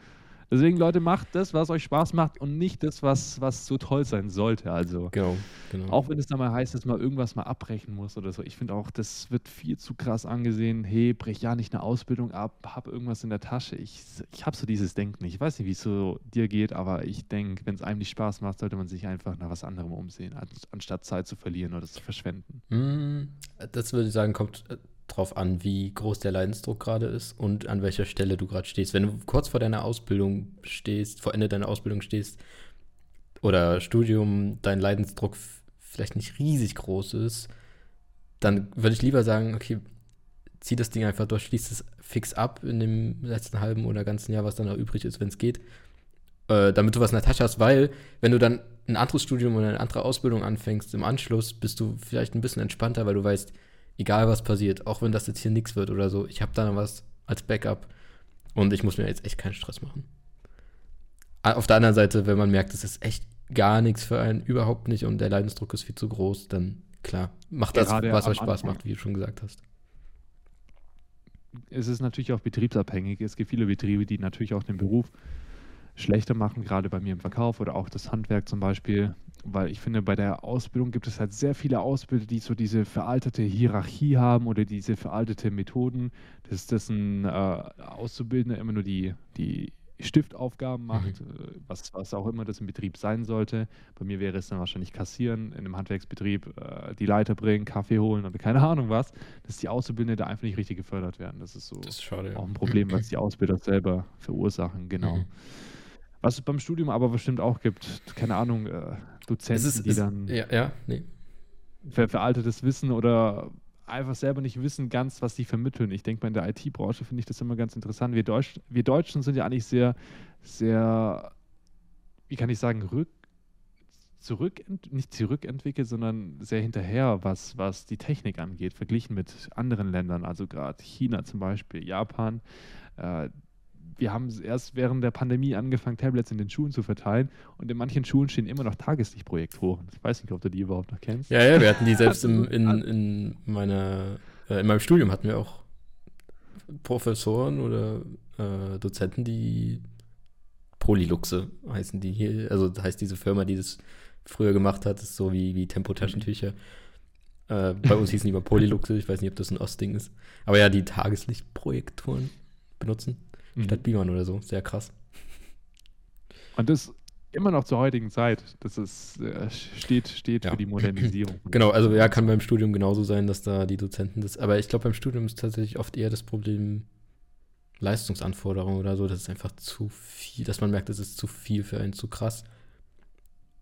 Deswegen, Leute, macht das, was euch Spaß macht und nicht das, was, was so toll sein sollte. Also, genau, genau. auch wenn es dann mal heißt, dass man irgendwas mal abbrechen muss oder so. Ich finde auch, das wird viel zu krass angesehen. Hey, brech ja nicht eine Ausbildung ab, hab irgendwas in der Tasche. Ich, ich habe so dieses Denken. Ich weiß nicht, wie es so dir geht, aber ich denke, wenn es einem nicht Spaß macht, sollte man sich einfach nach was anderem umsehen, anstatt Zeit zu verlieren oder zu verschwenden. Mm, das würde ich sagen, kommt äh, drauf an, wie groß der Leidensdruck gerade ist und an welcher Stelle du gerade stehst. Wenn du kurz vor deiner Ausbildung stehst, vor Ende deiner Ausbildung stehst oder Studium, dein Leidensdruck vielleicht nicht riesig groß ist, dann würde ich lieber sagen, okay, zieh das Ding einfach durch, schließ es fix ab in dem letzten halben oder ganzen Jahr, was dann noch übrig ist, wenn es geht, äh, damit du was in der Tasche hast, weil wenn du dann ein anderes Studium oder eine andere Ausbildung anfängst im Anschluss, bist du vielleicht ein bisschen entspannter, weil du weißt, egal was passiert, auch wenn das jetzt hier nichts wird oder so, ich habe da noch was als Backup, Und ich muss mir jetzt echt keinen Stress machen. Auf der anderen Seite, wenn man merkt, es ist echt gar nichts für einen, überhaupt nicht und der Leidensdruck ist viel zu groß, dann klar, macht das, Gerade was euch Spaß Anfang. macht, wie du schon gesagt hast. Es ist natürlich auch betriebsabhängig. Es gibt viele Betriebe, die natürlich auch den Beruf schlechter machen, gerade bei mir im Verkauf oder auch das Handwerk zum Beispiel, weil ich finde, bei der Ausbildung gibt es halt sehr viele Ausbilder, die so diese veraltete Hierarchie haben oder diese veraltete Methoden, dass, ein äh, Auszubildender immer nur die, die Stiftaufgaben macht, mhm. Was, was auch immer das im Betrieb sein sollte. Bei mir wäre es dann wahrscheinlich kassieren, in einem Handwerksbetrieb äh, die Leiter bringen, Kaffee holen oder keine Ahnung was, dass die Auszubildenden da einfach nicht richtig gefördert werden. Das ist so das ist schade, auch ein Problem, was die Ausbilder selber verursachen, genau. Mhm. Was es beim Studium aber bestimmt auch gibt, keine Ahnung, äh, Dozenten, ist, die ist, dann ja, ja, nee. ver veraltetes Wissen oder einfach selber nicht wissen ganz, was sie vermitteln. Ich denke mal, in der IT-Branche finde ich das immer ganz interessant. Wir, Deutsch, wir Deutschen sind ja eigentlich sehr, sehr, wie kann ich sagen, rück, zurück, nicht zurückentwickelt, sondern sehr hinterher, was, was die Technik angeht, verglichen mit anderen Ländern, also gerade China zum Beispiel, Japan. Äh, wir haben erst während der Pandemie angefangen, Tablets in den Schulen zu verteilen und in manchen Schulen stehen immer noch Tageslichtprojektoren. Ich weiß nicht, ob du die überhaupt noch kennst. Ja, ja, wir hatten die selbst im, in, in, meiner, äh, in meinem Studium hatten wir auch Professoren oder äh, Dozenten, die Polyluxe heißen die hier, also heißt diese Firma, die das früher gemacht hat, ist so wie, wie Tempotaschentücher. Äh, bei uns hießen die immer Polyluxe, ich weiß nicht, ob das ein Ostding ist. Aber ja, die Tageslichtprojektoren benutzen mhm. statt Beamern oder so. Sehr krass. Und das immer noch zur heutigen Zeit. Das ist, äh, steht, steht ja. für die Modernisierung. Genau, also ja, kann beim Studium genauso sein, dass da die Dozenten das. Aber ich glaube, beim Studium ist tatsächlich oft eher das Problem Leistungsanforderungen oder so. Das ist einfach zu viel, dass man merkt, das ist zu viel für einen, zu krass.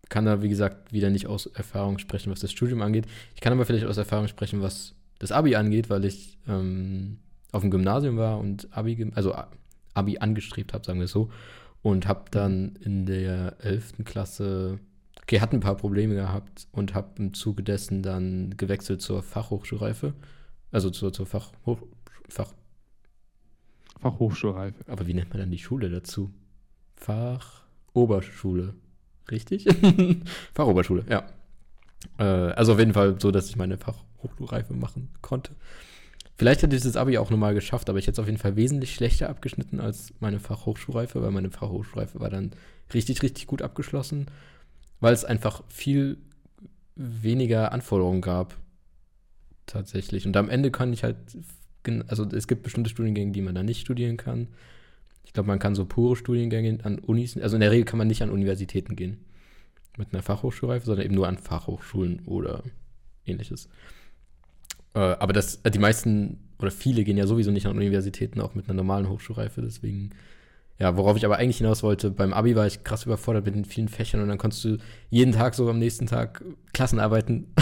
Kann da, wie gesagt, wieder nicht aus Erfahrung sprechen, was das Studium angeht. Ich kann aber vielleicht aus Erfahrung sprechen, was das Abi angeht, weil ich ähm, auf dem Gymnasium war und Abi, also Abi angestrebt habe, sagen wir so. Und habe dann in der 11. Klasse, okay, hatte ein paar Probleme gehabt und habe im Zuge dessen dann gewechselt zur Fachhochschulreife. Also zur, zur Fachhoch, Fach, Fachhochschulreife. Aber wie nennt man dann die Schule dazu? Fachoberschule. Richtig? Fachoberschule, ja. Äh, also auf jeden Fall so, dass ich meine Fachhochschulreife machen konnte. Vielleicht hätte ich das Abi auch nochmal geschafft, aber ich hätte es auf jeden Fall wesentlich schlechter abgeschnitten als meine Fachhochschulreife, weil meine Fachhochschulreife war dann richtig, richtig gut abgeschlossen, weil es einfach viel weniger Anforderungen gab. Tatsächlich. Und am Ende kann ich halt, also es gibt bestimmte Studiengänge, die man da nicht studieren kann. Ich glaube, man kann so pure Studiengänge an Unis, also in der Regel kann man nicht an Universitäten gehen mit einer Fachhochschulreife, sondern eben nur an Fachhochschulen oder ähnliches. Äh, aber das, äh, die meisten oder viele gehen ja sowieso nicht an Universitäten, auch mit einer normalen Hochschulreife. Deswegen, ja, worauf ich aber eigentlich hinaus wollte, beim Abi war ich krass überfordert mit den vielen Fächern und dann konntest du jeden Tag so am nächsten Tag Klassenarbeiten,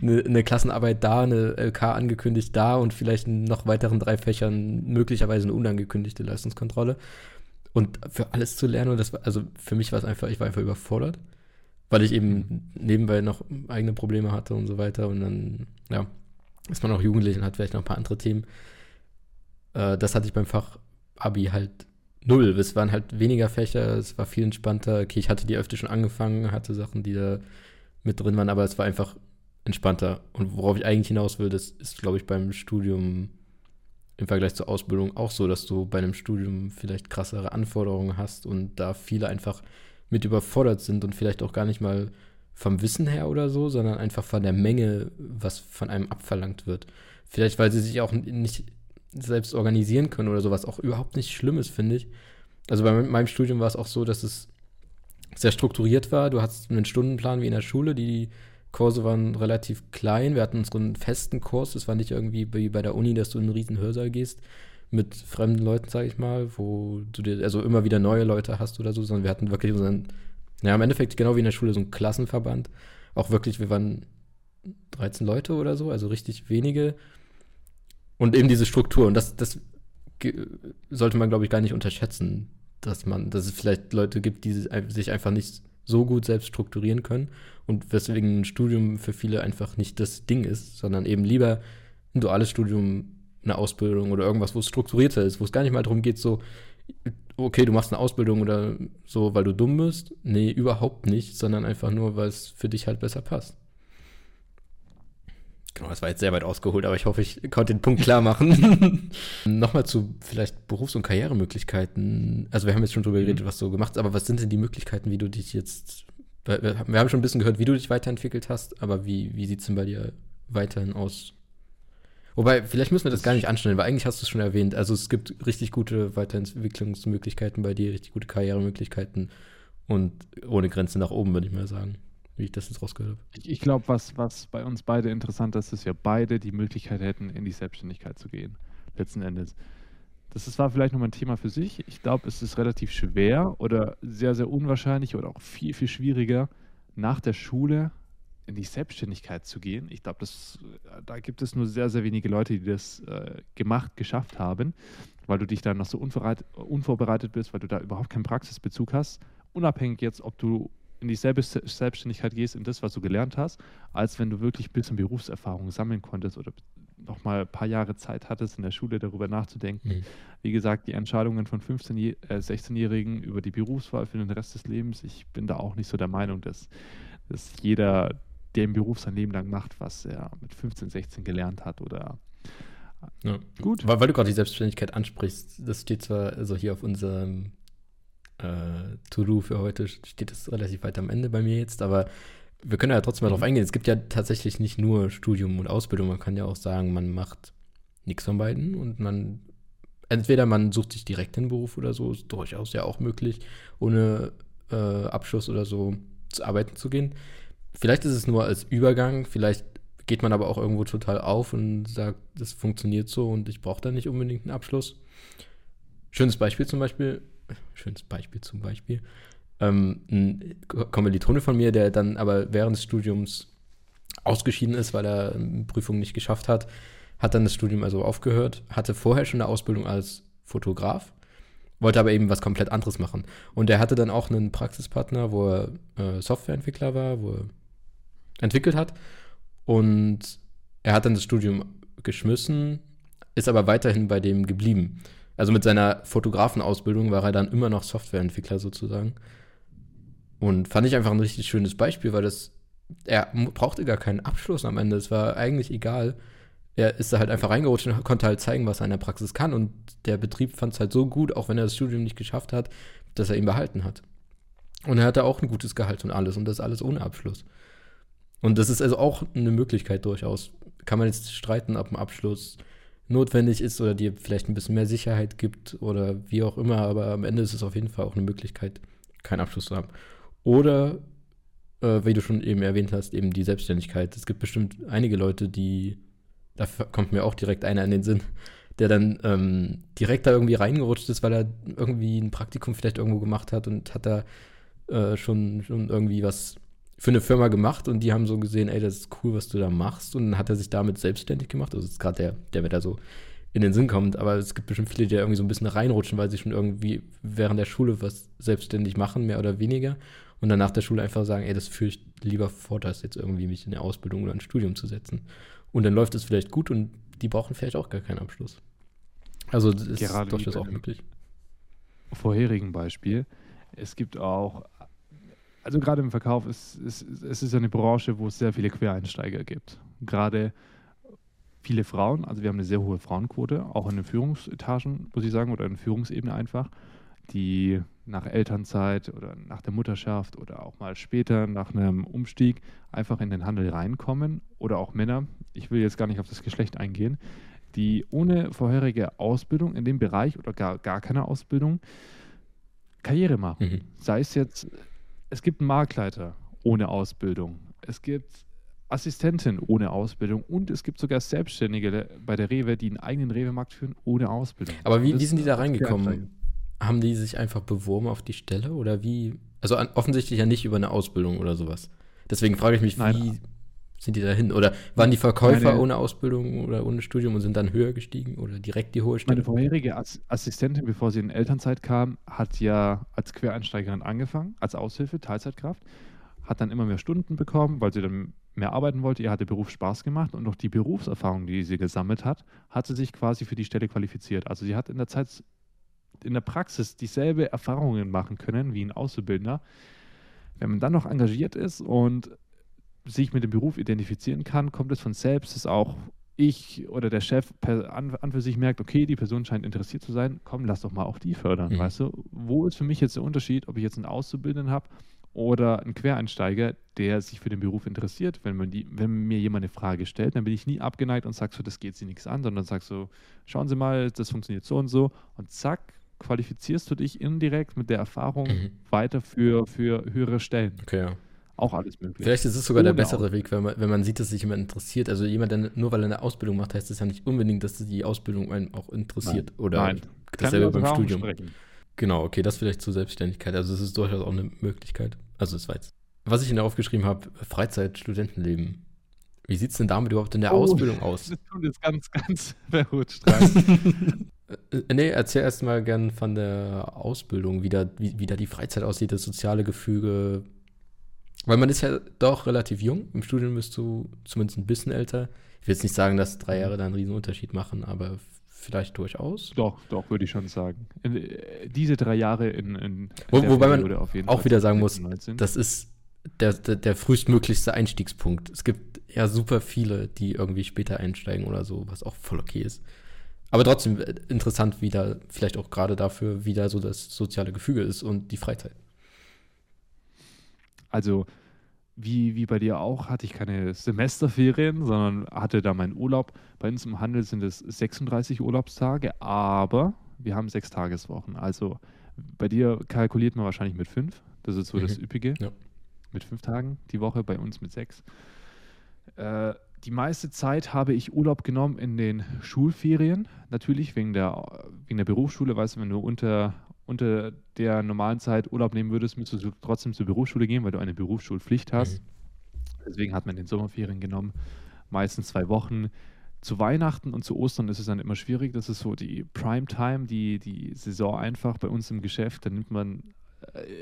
eine, eine, Klassenarbeit da, eine LK angekündigt da und vielleicht in noch weiteren drei Fächern möglicherweise eine unangekündigte Leistungskontrolle. Und für alles zu lernen, und das war, also für mich war es einfach, ich war einfach überfordert, weil ich eben nebenbei noch eigene Probleme hatte und so weiter und dann, ja, ist man auch jugendlich und hat vielleicht noch ein paar andere Themen. Äh, das hatte ich beim Fach Abi halt null. Es waren halt weniger Fächer, es war viel entspannter. Okay, ich hatte die öfter schon angefangen, hatte Sachen, die da mit drin waren, aber es war einfach entspannter. Und worauf ich eigentlich hinaus will, das ist, glaube ich, beim Studium im Vergleich zur Ausbildung auch so, dass du bei einem Studium vielleicht krassere Anforderungen hast und da viele einfach mit überfordert sind und vielleicht auch gar nicht mal vom Wissen her oder so, sondern einfach von der Menge, was von einem abverlangt wird. Vielleicht, weil sie sich auch nicht selbst organisieren können oder so, was auch überhaupt nicht schlimm ist, finde ich. Also bei meinem Studium war es auch so, dass es sehr strukturiert war. Du hattest einen Stundenplan wie in der Schule. Die Kurse waren relativ klein. Wir hatten unseren festen Kurs. Es war nicht irgendwie wie bei der Uni, dass du in einen riesen Hörsaal gehst mit fremden Leuten, sage ich mal, wo du dir also immer wieder neue Leute hast oder so, sondern wir hatten wirklich unseren ja, im Endeffekt genau wie in der Schule so ein Klassenverband. Auch wirklich, wir waren 13 Leute oder so, also richtig wenige. Und eben diese Struktur. Und das, das sollte man, glaube ich, gar nicht unterschätzen, dass man, dass es vielleicht Leute gibt, die sich einfach nicht so gut selbst strukturieren können und weswegen ein Studium für viele einfach nicht das Ding ist, sondern eben lieber ein duales Studium eine Ausbildung oder irgendwas, wo es strukturierter ist, wo es gar nicht mal darum geht, so, okay, du machst eine Ausbildung oder so, weil du dumm bist. Nee, überhaupt nicht, sondern einfach nur, weil es für dich halt besser passt. Genau, das war jetzt sehr weit ausgeholt, aber ich hoffe, ich konnte den Punkt klar machen. Nochmal zu vielleicht Berufs- und Karrieremöglichkeiten. Also wir haben jetzt schon drüber geredet, mhm. was du gemacht hast, aber was sind denn die Möglichkeiten, wie du dich jetzt, wir haben schon ein bisschen gehört, wie du dich weiterentwickelt hast, aber wie, wie sieht es denn bei dir weiterhin aus? Wobei, vielleicht müssen wir das gar nicht anstellen, weil eigentlich hast du es schon erwähnt. Also es gibt richtig gute Weiterentwicklungsmöglichkeiten bei dir, richtig gute Karrieremöglichkeiten und ohne Grenzen nach oben, würde ich mal sagen wie ich das jetzt rausgehört habe. Ich, ich glaube, was, was bei uns beide interessant ist, ist ja beide die Möglichkeit hätten, in die Selbstständigkeit zu gehen, letzten Endes. Das war vielleicht nochmal ein Thema für sich. Ich glaube, es ist relativ schwer oder sehr, sehr unwahrscheinlich oder auch viel, viel schwieriger, nach der Schule in die Selbstständigkeit zu gehen. Ich glaube, da gibt es nur sehr, sehr wenige Leute, die das äh, gemacht, geschafft haben, weil du dich dann noch so unvorbereitet bist, weil du da überhaupt keinen Praxisbezug hast. Unabhängig jetzt, ob du in dieselbe Selbstständigkeit gehst, in das, was du gelernt hast, als wenn du wirklich ein bisschen Berufserfahrung sammeln konntest oder noch mal ein paar Jahre Zeit hattest, in der Schule darüber nachzudenken. Mhm. Wie gesagt, die Entscheidungen von 15-, äh, 16-Jährigen über die Berufswahl für den Rest des Lebens, ich bin da auch nicht so der Meinung, dass, dass jeder, der im Beruf sein Leben lang macht, was er mit 15, 16 gelernt hat oder ja. Gut. Weil, weil du gerade die Selbstständigkeit ansprichst, das steht zwar also hier auf unserem äh, To-Do für heute steht es relativ weit am Ende bei mir jetzt, aber wir können ja trotzdem mal mhm. drauf eingehen. Es gibt ja tatsächlich nicht nur Studium und Ausbildung. Man kann ja auch sagen, man macht nichts von beiden und man entweder man sucht sich direkt den Beruf oder so, ist durchaus ja auch möglich, ohne äh, Abschluss oder so zu arbeiten zu gehen. Vielleicht ist es nur als Übergang, vielleicht geht man aber auch irgendwo total auf und sagt, das funktioniert so und ich brauche da nicht unbedingt einen Abschluss. Schönes Beispiel zum Beispiel, schönes Beispiel zum Beispiel, ähm, ein Kommilitone von mir, der dann aber während des Studiums ausgeschieden ist, weil er eine Prüfung nicht geschafft hat, hat dann das Studium also aufgehört, hatte vorher schon eine Ausbildung als Fotograf, wollte aber eben was komplett anderes machen. Und er hatte dann auch einen Praxispartner, wo er äh, Softwareentwickler war, wo er entwickelt hat. Und er hat dann das Studium geschmissen, ist aber weiterhin bei dem geblieben. Also mit seiner Fotografenausbildung war er dann immer noch Softwareentwickler sozusagen. Und fand ich einfach ein richtig schönes Beispiel, weil das, er brauchte gar keinen Abschluss am Ende. Es war eigentlich egal. Er ist da halt einfach reingerutscht und konnte halt zeigen, was er in der Praxis kann. Und der Betrieb fand es halt so gut, auch wenn er das Studium nicht geschafft hat, dass er ihn behalten hat. Und er hatte auch ein gutes Gehalt und alles. Und das alles ohne Abschluss. Und das ist also auch eine Möglichkeit durchaus. Kann man jetzt streiten, ob ein Abschluss notwendig ist oder dir vielleicht ein bisschen mehr Sicherheit gibt oder wie auch immer, aber am Ende ist es auf jeden Fall auch eine Möglichkeit, keinen Abschluss zu haben. Oder, äh, wie du schon eben erwähnt hast, eben die Selbstständigkeit. Es gibt bestimmt einige Leute, die, da kommt mir auch direkt einer in den Sinn, der dann ähm, direkt da irgendwie reingerutscht ist, weil er irgendwie ein Praktikum vielleicht irgendwo gemacht hat und hat da äh, schon, schon irgendwie was für eine Firma gemacht und die haben so gesehen, ey, das ist cool, was du da machst. Und dann hat er sich damit selbstständig gemacht. Also das ist gerade der, der mir da so in den Sinn kommt. Aber es gibt bestimmt viele, die da irgendwie so ein bisschen reinrutschen, weil sie schon irgendwie während der Schule was selbstständig machen, mehr oder weniger. Und dann nach der Schule einfach sagen, ey, das führe ich lieber vor, als jetzt irgendwie mich in eine Ausbildung oder ein Studium zu setzen. Und dann läuft es vielleicht gut und die brauchen vielleicht auch gar keinen Abschluss. Also das ist durchaus auch möglich. Vorherigen Beispiel. Es gibt auch also gerade im Verkauf ist es ist, ist eine Branche, wo es sehr viele Quereinsteiger gibt. Gerade viele Frauen, also wir haben eine sehr hohe Frauenquote, auch in den Führungsetagen, muss ich sagen, oder in Führungsebene einfach, die nach Elternzeit oder nach der Mutterschaft oder auch mal später nach einem Umstieg einfach in den Handel reinkommen oder auch Männer, ich will jetzt gar nicht auf das Geschlecht eingehen, die ohne vorherige Ausbildung in dem Bereich oder gar, gar keine Ausbildung Karriere machen. Mhm. Sei es jetzt es gibt einen Marktleiter ohne Ausbildung. Es gibt Assistentin ohne Ausbildung und es gibt sogar Selbstständige bei der Rewe, die einen eigenen Rewe-Markt führen ohne Ausbildung. Aber wie, wie sind die da reingekommen? Haben die sich einfach beworben auf die Stelle oder wie? Also offensichtlich ja nicht über eine Ausbildung oder sowas. Deswegen frage ich mich, Nein. wie sind die da hin? Oder waren die Verkäufer meine, ohne Ausbildung oder ohne Studium und sind dann höher gestiegen oder direkt die hohe Stelle? Meine vorherige Assistentin, bevor sie in Elternzeit kam, hat ja als Quereinsteigerin angefangen, als Aushilfe, Teilzeitkraft, hat dann immer mehr Stunden bekommen, weil sie dann mehr arbeiten wollte, ihr hat der Beruf Spaß gemacht und durch die Berufserfahrung, die sie gesammelt hat, hat sie sich quasi für die Stelle qualifiziert. Also sie hat in der Zeit, in der Praxis dieselbe Erfahrungen machen können wie ein Auszubildender. Wenn man dann noch engagiert ist und sich mit dem Beruf identifizieren kann, kommt es von selbst, dass auch ich oder der Chef an, an, für sich merkt, okay, die Person scheint interessiert zu sein, komm, lass doch mal auch die fördern, mhm. weißt du? Wo ist für mich jetzt der Unterschied, ob ich jetzt einen Auszubildenden habe oder einen Quereinsteiger, der sich für den Beruf interessiert? Wenn, man die, wenn mir jemand eine Frage stellt, dann bin ich nie abgeneigt und sag so, das geht sie nichts an, sondern sag so, schauen Sie mal, das funktioniert so und so und zack, qualifizierst du dich indirekt mit der Erfahrung mhm. weiter für, für höhere Stellen. Okay, ja auch alles möglich. Vielleicht ist es sogar Ohne der bessere Weg, wenn man, wenn man sieht, dass sich jemand interessiert. Also jemand, der nur weil er eine Ausbildung macht, heißt das ja nicht unbedingt, dass die Ausbildung einen auch interessiert. Nein. Oder Nein. dasselbe beim Studium. Sprechen. Genau, okay, das vielleicht zur Selbstständigkeit. Also es ist durchaus auch eine Möglichkeit. Also es war jetzt. Was ich Ihnen aufgeschrieben habe, Freizeit, Studentenleben. Wie sieht es denn damit überhaupt in der oh, Ausbildung aus? Das tut jetzt ganz, ganz verrutscht rein. Äh, nee, erzähl erst mal gern von der Ausbildung, wie da, wie, wie da die Freizeit aussieht, das soziale Gefüge, weil man ist ja doch relativ jung. Im Studium bist du zumindest ein bisschen älter. Ich will jetzt nicht sagen, dass drei Jahre da einen riesen Unterschied machen, aber vielleicht durchaus. Doch, doch, würde ich schon sagen. In, äh, diese drei Jahre in, in Wo, Wobei man auch wieder sagen muss, das ist der, der, der, frühestmöglichste Einstiegspunkt. Es gibt ja super viele, die irgendwie später einsteigen oder so, was auch voll okay ist. Aber trotzdem äh, interessant, wie da vielleicht auch gerade dafür, wie da so das soziale Gefüge ist und die Freizeit. Also wie, wie bei dir auch, hatte ich keine Semesterferien, sondern hatte da meinen Urlaub. Bei uns im Handel sind es 36 Urlaubstage, aber wir haben sechs Tageswochen. Also bei dir kalkuliert man wahrscheinlich mit fünf. Das ist so mhm. das Üppige. Ja. Mit fünf Tagen die Woche, bei uns mit sechs. Äh, die meiste Zeit habe ich Urlaub genommen in den Schulferien. Natürlich wegen der, wegen der Berufsschule, weißt du, wenn du unter, unter der normalen Zeit Urlaub nehmen würdest, müsstest du trotzdem zur Berufsschule gehen, weil du eine Berufsschulpflicht hast. Mhm. Deswegen hat man den Sommerferien genommen, meistens zwei Wochen. Zu Weihnachten und zu Ostern ist es dann immer schwierig. Das ist so die Primetime, die, die Saison einfach bei uns im Geschäft. Da nimmt man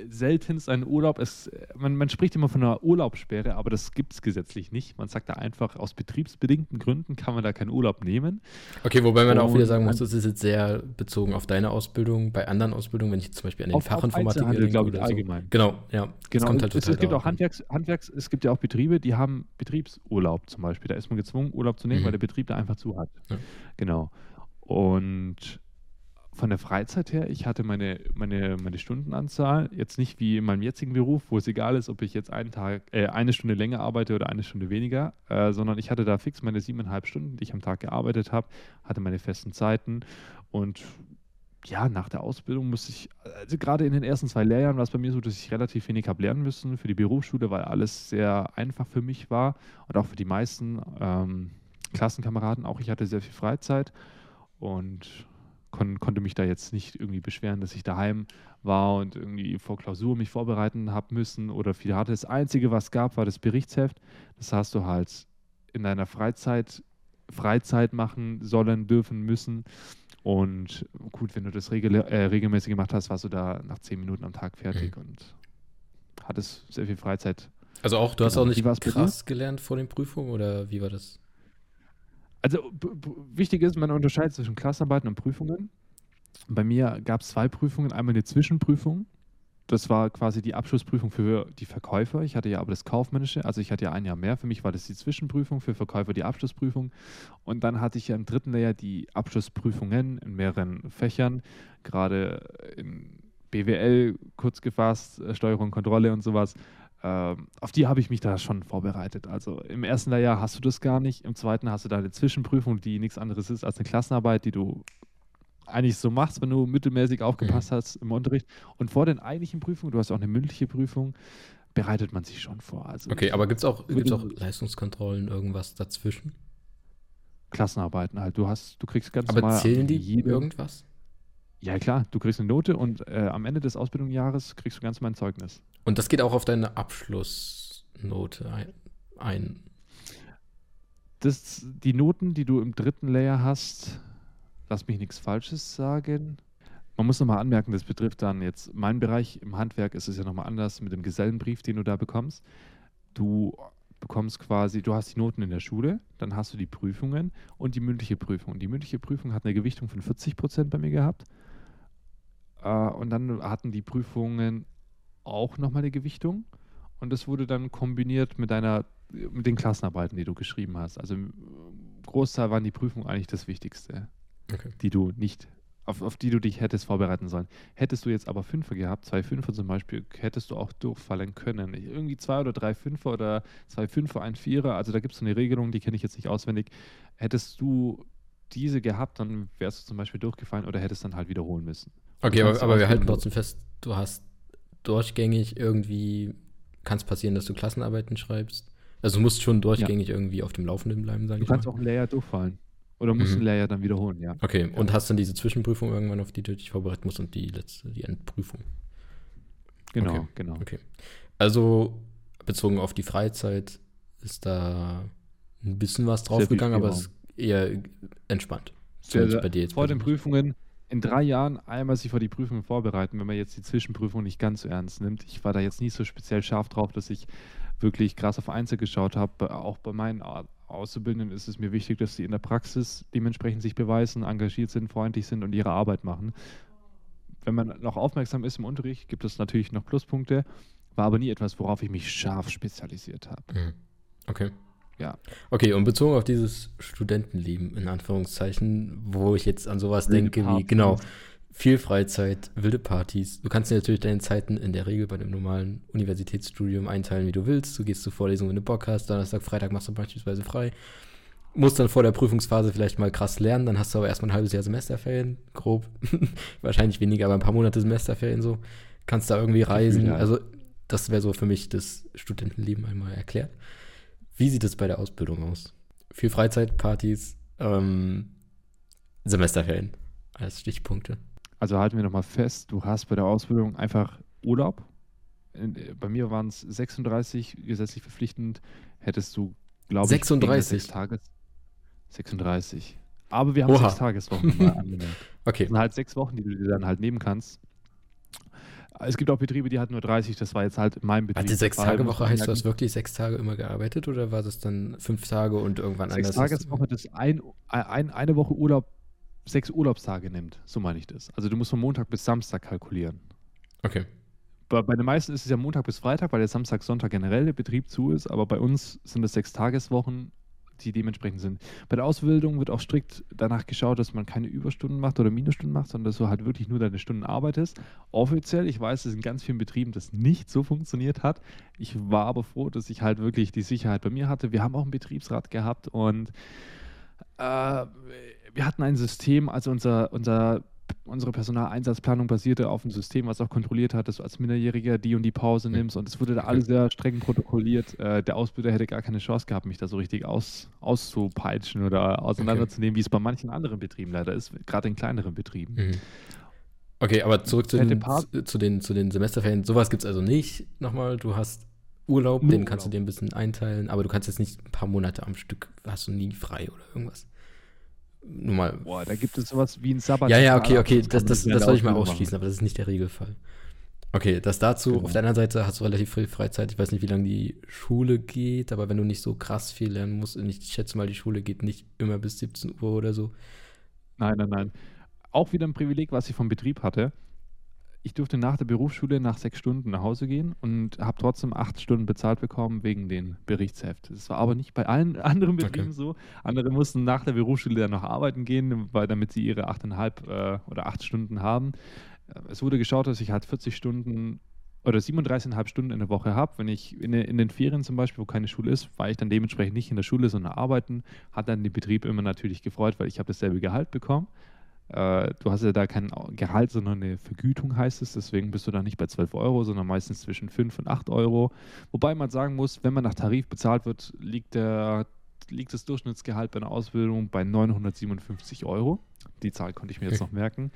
seltenst einen Urlaub. Es, man, man, spricht immer von einer Urlaubssperre, aber das gibt es gesetzlich nicht. Man sagt da einfach, aus betriebsbedingten Gründen kann man da keinen Urlaub nehmen. Okay, wobei man Und auch wieder sagen muss, das ist jetzt sehr bezogen auf deine Ausbildung. Bei anderen Ausbildungen, wenn ich zum Beispiel an den Fachinformatiker denke glaube ich, so. allgemein. Genau, ja. Genau. Halt es, es gibt auch Handwerks, Handwerks, es gibt ja auch Betriebe, die haben Betriebsurlaub zum Beispiel. Da ist man gezwungen, Urlaub zu nehmen, mhm. weil der Betrieb da einfach zu hat. Ja. Genau. Und von der Freizeit her, ich hatte meine, meine, meine Stundenanzahl jetzt nicht wie in meinem jetzigen Beruf, wo es egal ist, ob ich jetzt einen Tag, äh, eine Stunde länger arbeite oder eine Stunde weniger, äh, sondern ich hatte da fix meine siebeneinhalb Stunden, die ich am Tag gearbeitet habe, hatte meine festen Zeiten und ja, nach der Ausbildung musste ich, also gerade in den ersten zwei Lehrjahren war es bei mir so, dass ich relativ wenig habe lernen müssen für die Berufsschule, weil alles sehr einfach für mich war und auch für die meisten ähm, Klassenkameraden. Auch ich hatte sehr viel Freizeit und kon konnte mich da jetzt nicht irgendwie beschweren, dass ich daheim war und irgendwie vor Klausur mich vorbereiten habe müssen oder viel hatte. Das Einzige, was gab, war das Berichtsheft. Das hast du halt in deiner Freizeit Freizeit machen sollen, dürfen, müssen. Und gut, wenn du das regel äh, regelmäßig gemacht hast, warst du da nach zehn Minuten am Tag fertig mhm. und hattest sehr viel Freizeit. Also auch, du hast genau. auch nicht krass gelernt vor den Prüfungen oder wie war das? Also wichtig ist, man unterscheidet zwischen Klassenarbeiten und Prüfungen. Bei mir gab es zwei Prüfungen. Einmal eine Zwischenprüfung. Das war quasi die Abschlussprüfung für die Verkäufer. Ich hatte ja aber das Kaufmännische, also ich hatte ja ein Jahr mehr. Für mich war das die Zwischenprüfung, für Verkäufer die Abschlussprüfung. Und dann hatte ich ja im dritten Lehrjahr die Abschlussprüfungen in mehreren Fächern, gerade in BWL kurz gefasst, äh, Steuerung, Kontrolle und sowas. Ähm, auf die habe ich mich da schon vorbereitet. Also im ersten Lehrjahr hast du das gar nicht, im zweiten hast du da eine Zwischenprüfung, die nichts anderes ist als eine Klassenarbeit, die du eigentlich so machst, wenn du mittelmäßig aufgepasst mhm. hast im Unterricht. Und vor den eigentlichen Prüfungen, du hast auch eine mündliche Prüfung, bereitet man sich schon vor. Also okay, aber gibt es auch, gibt's auch Leistungskontrollen, irgendwas dazwischen? Klassenarbeiten halt. Du hast, du kriegst ganz aber normal. Aber zählen die jede, irgendwas? Ja, klar, du kriegst eine Note und äh, am Ende des Ausbildungsjahres kriegst du ganz mein Zeugnis. Und das geht auch auf deine Abschlussnote ein. Das, die Noten, die du im dritten Layer hast, lass mich nichts Falsches sagen. Man muss nochmal anmerken, das betrifft dann jetzt meinen Bereich. Im Handwerk ist es ja nochmal anders mit dem Gesellenbrief, den du da bekommst. Du bekommst quasi, du hast die Noten in der Schule, dann hast du die Prüfungen und die mündliche Prüfung. Die mündliche Prüfung hat eine Gewichtung von 40 Prozent bei mir gehabt. Äh, und dann hatten die Prüfungen auch nochmal eine Gewichtung. Und das wurde dann kombiniert mit deiner, mit den Klassenarbeiten, die du geschrieben hast. Also im Großteil waren die Prüfungen eigentlich das Wichtigste, okay. die du nicht auf, auf die du dich hättest vorbereiten sollen. Hättest du jetzt aber Fünfer gehabt, zwei Fünfer zum Beispiel, hättest du auch durchfallen können. Irgendwie zwei oder drei Fünfer oder zwei Fünfer, ein Vierer, also da gibt es so eine Regelung, die kenne ich jetzt nicht auswendig. Hättest du diese gehabt, dann wärst du zum Beispiel durchgefallen oder hättest dann halt wiederholen müssen. Okay, aber, aber wir halten trotzdem fest, du hast durchgängig irgendwie, kann es passieren, dass du Klassenarbeiten schreibst. Also du musst schon durchgängig ja. irgendwie auf dem Laufenden bleiben, sage ich mal. Du kannst auch ein Layer durchfallen. Oder musst mhm. den Lehrjahr dann wiederholen, ja. Okay, ja. und hast dann diese Zwischenprüfung irgendwann, auf die du dich vorbereiten musst und die letzte, die Endprüfung. Genau, okay. genau. Okay. Also bezogen auf die Freizeit ist da ein bisschen was draufgegangen, aber es ist eher entspannt. Sehr, sehr, bei dir jetzt vor den Prüfungen in drei Jahren einmal sich vor die Prüfungen vorbereiten, wenn man jetzt die Zwischenprüfung nicht ganz so ernst nimmt. Ich war da jetzt nicht so speziell scharf drauf, dass ich wirklich krass auf Einzel geschaut habe. Auch bei meinen Auszubildenden ist es mir wichtig, dass sie in der Praxis dementsprechend sich beweisen, engagiert sind, freundlich sind und ihre Arbeit machen. Wenn man noch aufmerksam ist im Unterricht, gibt es natürlich noch Pluspunkte, war aber nie etwas, worauf ich mich scharf spezialisiert habe. Mhm. Okay. Ja. Okay, und bezogen auf dieses Studentenleben, in Anführungszeichen, wo ich jetzt an sowas denke wie, genau, viel Freizeit, wilde Partys. Du kannst dir natürlich deine Zeiten in der Regel bei dem normalen Universitätsstudium einteilen, wie du willst. Du gehst zur Vorlesung, wenn du Bock hast. Donnerstag, Freitag machst du beispielsweise frei. Musst dann vor der Prüfungsphase vielleicht mal krass lernen. Dann hast du aber erstmal ein halbes Jahr Semesterferien, grob. Wahrscheinlich weniger, aber ein paar Monate Semesterferien so. Kannst da irgendwie reisen. Also, das wäre so für mich das Studentenleben einmal erklärt. Wie sieht es bei der Ausbildung aus? Viel Freizeit, Partys, ähm, Semesterferien als Stichpunkte. Also halten wir nochmal fest, du hast bei der Ausbildung einfach Urlaub. Bei mir waren es 36 gesetzlich verpflichtend. Hättest du, glaube ich, 36 Tages. 36. Aber wir haben Oha. sechs Tageswochen okay. Das sind halt sechs Wochen, die du dir dann halt nehmen kannst. Es gibt auch Betriebe, die hatten nur 30, das war jetzt halt in meinem Betrieb. Die Sechs-Tage-Woche heißt, du hast wirklich sechs Tage immer gearbeitet oder war das dann fünf Tage und irgendwann sechs anders? Sechs-Tageswoche, das ein, ein, eine Woche Urlaub sechs Urlaubstage nimmt. So meine ich das. Also du musst von Montag bis Samstag kalkulieren. Okay. Bei, bei den meisten ist es ja Montag bis Freitag, weil der Samstag, Sonntag generell der Betrieb zu ist, aber bei uns sind es sechs Tageswochen, die dementsprechend sind. Bei der Ausbildung wird auch strikt danach geschaut, dass man keine Überstunden macht oder Minusstunden macht, sondern dass du halt wirklich nur deine Stunden arbeitest. Offiziell, ich weiß, dass in ganz vielen Betrieben das nicht so funktioniert hat. Ich war aber froh, dass ich halt wirklich die Sicherheit bei mir hatte. Wir haben auch einen Betriebsrat gehabt und äh, wir hatten ein System, also unser, unser, unsere Personaleinsatzplanung basierte auf einem System, was auch kontrolliert hat, dass du als Minderjähriger die und die Pause nimmst und es wurde da alles sehr streng protokolliert. Äh, der Ausbilder hätte gar keine Chance gehabt, mich da so richtig aus, auszupeitschen oder auseinanderzunehmen, okay. wie es bei manchen anderen Betrieben leider ist, gerade in kleineren Betrieben. Mhm. Okay, aber zurück zu den, zu den, zu den Semesterferien. Sowas gibt es also nicht. Nochmal, du hast Urlaub, den kannst du dir ein bisschen einteilen, aber du kannst jetzt nicht ein paar Monate am Stück, hast du nie frei oder irgendwas. Nur mal. Boah, da gibt es sowas wie ein Sabbat. Ja, ja, okay, okay, das, das, das, das soll ich mal ausschließen, aber das ist nicht der Regelfall. Okay, das dazu. Genau. Auf der anderen Seite hast du relativ viel Freizeit. Ich weiß nicht, wie lange die Schule geht, aber wenn du nicht so krass viel lernen musst, und ich schätze mal, die Schule geht nicht immer bis 17 Uhr oder so. Nein, nein, nein. Auch wieder ein Privileg, was ich vom Betrieb hatte ich durfte nach der Berufsschule nach sechs Stunden nach Hause gehen und habe trotzdem acht Stunden bezahlt bekommen wegen den Berichtsheft. Das war aber nicht bei allen anderen Betrieben okay. so. Andere mussten nach der Berufsschule dann noch arbeiten gehen, weil, damit sie ihre achteinhalb äh, oder acht Stunden haben. Äh, es wurde geschaut, dass ich halt 40 Stunden oder 37,5 Stunden in der Woche habe. Wenn ich in, in, den Ferien zum Beispiel, wo keine Schule ist, war ich dann dementsprechend nicht in der Schule, sondern arbeiten. Hat dann den Betrieb immer natürlich gefreut, weil ich habe dasselbe Gehalt bekommen. Äh, du hast ja da kein Gehalt, sondern eine Vergütung heißt es. Deswegen bist du da nicht bei 12 Euro, sondern meistens zwischen 5 und 8 Euro. Wobei man sagen muss, wenn man nach Tarif bezahlt wird, liegt, der, liegt das Durchschnittsgehalt bei einer Ausbildung bei 957 Euro. Die Zahl konnte ich mir jetzt noch merken.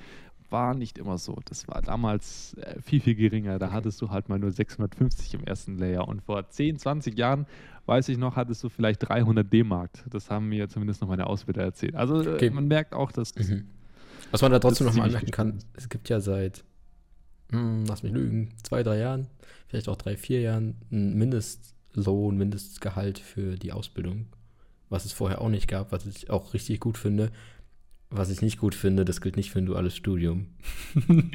War nicht immer so. Das war damals äh, viel, viel geringer. Da hattest du halt mal nur 650 im ersten Layer. Und vor 10, 20 Jahren, weiß ich noch, hattest du vielleicht 300 D-Mark. Das haben mir zumindest noch meine Ausbilder erzählt. Also äh, okay. man merkt auch, dass mhm was man da trotzdem nochmal anmerken kann, es gibt ja seit, hm, lass mich lügen, zwei, drei Jahren, vielleicht auch drei, vier Jahren, ein Mindest, Mindestlohn, Mindestgehalt für die Ausbildung, was es vorher auch nicht gab, was ich auch richtig gut finde. Was ich nicht gut finde, das gilt nicht für ein duales Studium.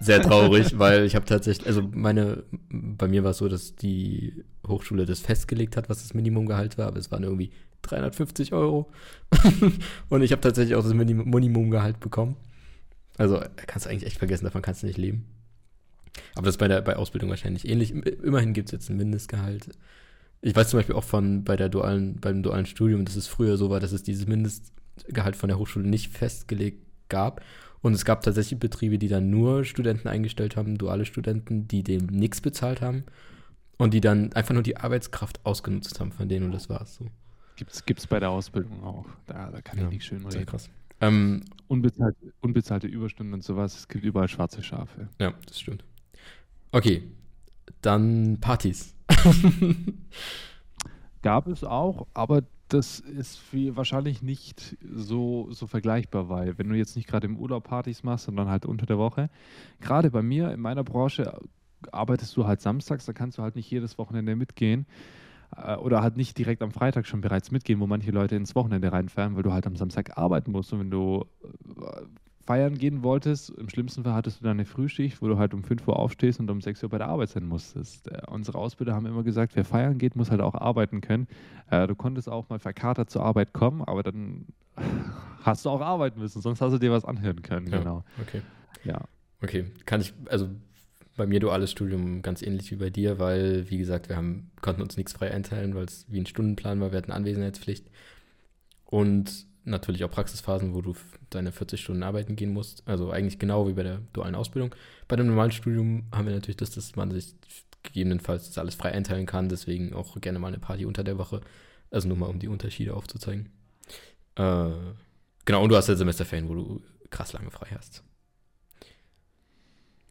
Sehr traurig, weil ich habe tatsächlich, also meine, bei mir war es so, dass die Hochschule das festgelegt hat, was das Minimumgehalt war, aber es waren irgendwie 350 Euro. und ich habe tatsächlich auch das Minimumgehalt bekommen. Also kannst du eigentlich echt vergessen, davon kannst du nicht leben. Aber das ist bei der bei Ausbildung wahrscheinlich ähnlich. Immerhin gibt es jetzt ein Mindestgehalt. Ich weiß zum Beispiel auch von bei der dualen, beim dualen Studium, dass es früher so war, dass es dieses Mindestgehalt von der Hochschule nicht festgelegt gab. Und es gab tatsächlich Betriebe, die dann nur Studenten eingestellt haben, duale Studenten, die dem nichts bezahlt haben und die dann einfach nur die Arbeitskraft ausgenutzt haben von denen und das war's so. Gibt es bei der Ausbildung auch. Da, da kann ja, ich nicht schön reden. Krass. Ähm, unbezahlte, unbezahlte Überstunden und sowas. Es gibt überall schwarze Schafe. Ja, das stimmt. Okay, dann Partys. Gab es auch, aber das ist wie wahrscheinlich nicht so, so vergleichbar, weil wenn du jetzt nicht gerade im Urlaub Partys machst, sondern halt unter der Woche, gerade bei mir in meiner Branche arbeitest du halt samstags, da kannst du halt nicht jedes Wochenende mitgehen äh, oder halt nicht direkt am Freitag schon bereits mitgehen, wo manche Leute ins Wochenende reinfahren, weil du halt am Samstag arbeiten musst und wenn du äh, feiern gehen wolltest, im schlimmsten Fall hattest du dann eine Frühschicht, wo du halt um 5 Uhr aufstehst und um 6 Uhr bei der Arbeit sein musstest. Äh, unsere Ausbilder haben immer gesagt, wer feiern geht, muss halt auch arbeiten können. Äh, du konntest auch mal verkatert zur Arbeit kommen, aber dann hast du auch arbeiten müssen, sonst hast du dir was anhören können. Ja, genau. Okay. Ja. Okay. Kann ich, also bei mir duales Studium ganz ähnlich wie bei dir, weil, wie gesagt, wir haben, konnten uns nichts frei einteilen, weil es wie ein Stundenplan war, wir hatten Anwesenheitspflicht. Und natürlich auch Praxisphasen, wo du deine 40 Stunden arbeiten gehen musst. Also eigentlich genau wie bei der dualen Ausbildung. Bei dem normalen Studium haben wir natürlich das, dass man sich gegebenenfalls das alles frei einteilen kann. Deswegen auch gerne mal eine Party unter der Woche. Also nur mal, um die Unterschiede aufzuzeigen. Äh, genau, und du hast ja Semesterferien, wo du krass lange frei hast.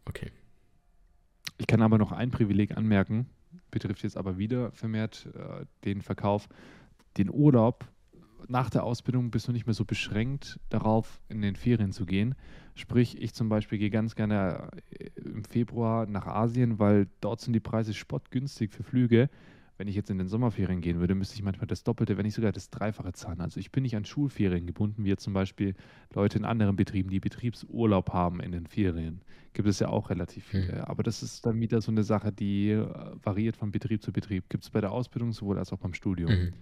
Okay. Ich kann aber noch ein Privileg anmerken, betrifft jetzt aber wieder vermehrt äh, den Verkauf. Den Urlaub nach der Ausbildung bist du nicht mehr so beschränkt darauf, in den Ferien zu gehen. Sprich, ich zum Beispiel gehe ganz gerne äh, im Februar nach Asien, weil dort sind die Preise spottgünstig für Flüge. Wenn ich jetzt in den Sommerferien gehen würde, müsste ich manchmal das Doppelte, wenn nicht sogar das Dreifache zahlen. Also ich bin nicht an Schulferien gebunden, wie zum Beispiel Leute in anderen Betrieben, die Betriebsurlaub haben in den Ferien. Gibt es ja auch relativ viele. Mhm. Aber das ist dann wieder so eine Sache, die äh, variiert von Betrieb zu Betrieb. Gibt es bei der Ausbildung sowohl als auch beim Studium. Mhm.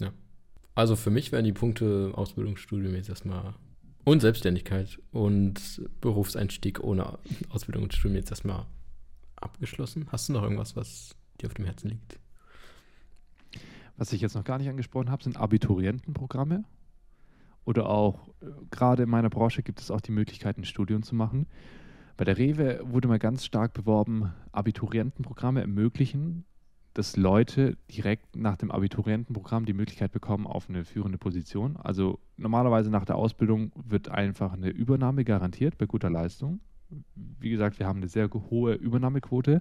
Ja. Also für mich wären die Punkte Ausbildungsstudium jetzt erstmal und Selbstständigkeit und Berufseinstieg ohne Ausbildung und Studium jetzt erstmal abgeschlossen. Hast du noch irgendwas, was dir auf dem Herzen liegt? Was ich jetzt noch gar nicht angesprochen habe, sind Abiturientenprogramme. Oder auch, äh, gerade in meiner Branche gibt es auch die Möglichkeit, ein Studium zu machen. Bei der Rewe wurde mal ganz stark beworben, Abiturientenprogramme ermöglichen dass Leute direkt nach dem Abiturientenprogramm die Möglichkeit bekommen auf eine führende Position. Also normalerweise nach der Ausbildung wird einfach eine Übernahme garantiert bei guter Leistung. Wie gesagt, wir haben eine sehr hohe Übernahmequote.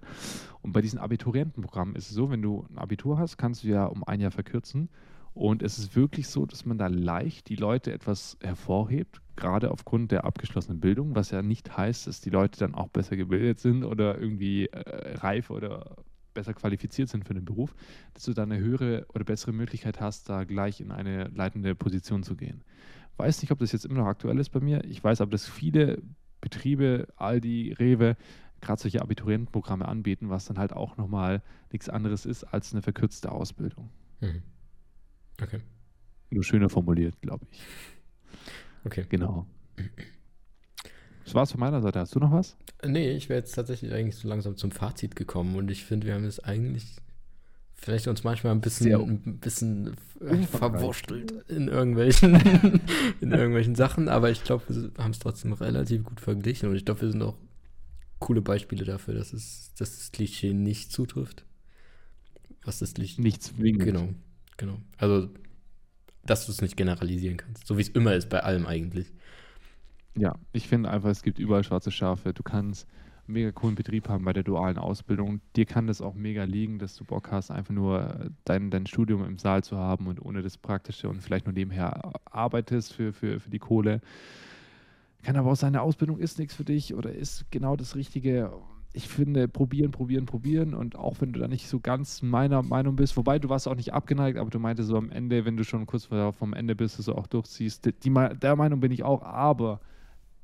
Und bei diesen Abiturientenprogrammen ist es so, wenn du ein Abitur hast, kannst du ja um ein Jahr verkürzen. Und es ist wirklich so, dass man da leicht die Leute etwas hervorhebt, gerade aufgrund der abgeschlossenen Bildung, was ja nicht heißt, dass die Leute dann auch besser gebildet sind oder irgendwie äh, reif oder besser qualifiziert sind für den Beruf, dass du da eine höhere oder bessere Möglichkeit hast, da gleich in eine leitende Position zu gehen. Weiß nicht, ob das jetzt immer noch aktuell ist bei mir. Ich weiß aber, dass viele Betriebe, Aldi, Rewe, gerade solche Abiturientenprogramme anbieten, was dann halt auch nochmal nichts anderes ist als eine verkürzte Ausbildung. Mhm. Okay. Nur schöner formuliert, glaube ich. Okay. Genau. Das war's von meiner Seite. Hast du noch was? Nee, ich wäre jetzt tatsächlich eigentlich so langsam zum Fazit gekommen und ich finde, wir haben es eigentlich vielleicht uns manchmal ein bisschen, ein bisschen verwurschtelt in irgendwelchen, in irgendwelchen Sachen, aber ich glaube, wir haben es trotzdem relativ gut verglichen und ich glaube, wir sind auch coole Beispiele dafür, dass es dass das Klischee nicht zutrifft. Was das Klischee. Nicht zwingend. Genau, genau. Also, dass du es nicht generalisieren kannst. So wie es immer ist bei allem eigentlich. Ja, ich finde einfach, es gibt überall schwarze Schafe. Du kannst mega coolen Betrieb haben bei der dualen Ausbildung. Dir kann das auch mega liegen, dass du Bock hast, einfach nur dein, dein Studium im Saal zu haben und ohne das Praktische und vielleicht nur nebenher arbeitest für, für, für die Kohle. Kann aber auch sein, eine Ausbildung ist nichts für dich oder ist genau das Richtige. ich finde, probieren, probieren, probieren. Und auch wenn du da nicht so ganz meiner Meinung bist, wobei du warst auch nicht abgeneigt, aber du meinte so am Ende, wenn du schon kurz vom Ende bist, dass du auch durchziehst. Die, der Meinung bin ich auch, aber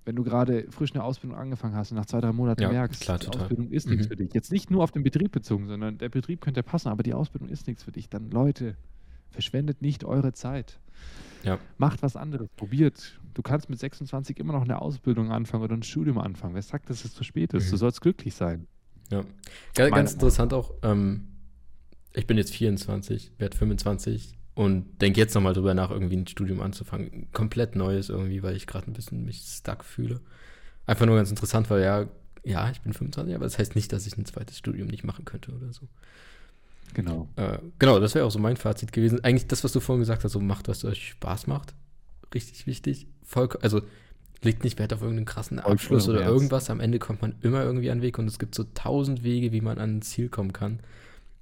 wenn du gerade frisch eine Ausbildung angefangen hast und nach zwei, drei Monaten ja, merkst, klar, die total. Ausbildung ist mhm. nichts für dich. Jetzt nicht nur auf den Betrieb bezogen, sondern der Betrieb könnte passen, aber die Ausbildung ist nichts für dich. Dann, Leute, verschwendet nicht eure Zeit. Ja. Macht was anderes, probiert. Du kannst mit 26 immer noch eine Ausbildung anfangen oder ein Studium anfangen. Wer sagt, dass es zu spät ist? Mhm. Du sollst glücklich sein. Ja. Ganz, ganz interessant auch, ähm, ich bin jetzt 24, werde 25 und denke jetzt nochmal drüber nach, irgendwie ein Studium anzufangen. Komplett Neues irgendwie, weil ich gerade ein bisschen mich stuck fühle. Einfach nur ganz interessant, weil ja, ja, ich bin 25, aber das heißt nicht, dass ich ein zweites Studium nicht machen könnte oder so. Genau. Äh, genau, das wäre auch so mein Fazit gewesen. Eigentlich das, was du vorhin gesagt hast, so macht, was euch Spaß macht. Richtig wichtig. Voll, also legt nicht Wert auf irgendeinen krassen Abschluss oder irgendwas. Am Ende kommt man immer irgendwie an den Weg und es gibt so tausend Wege, wie man an ein Ziel kommen kann.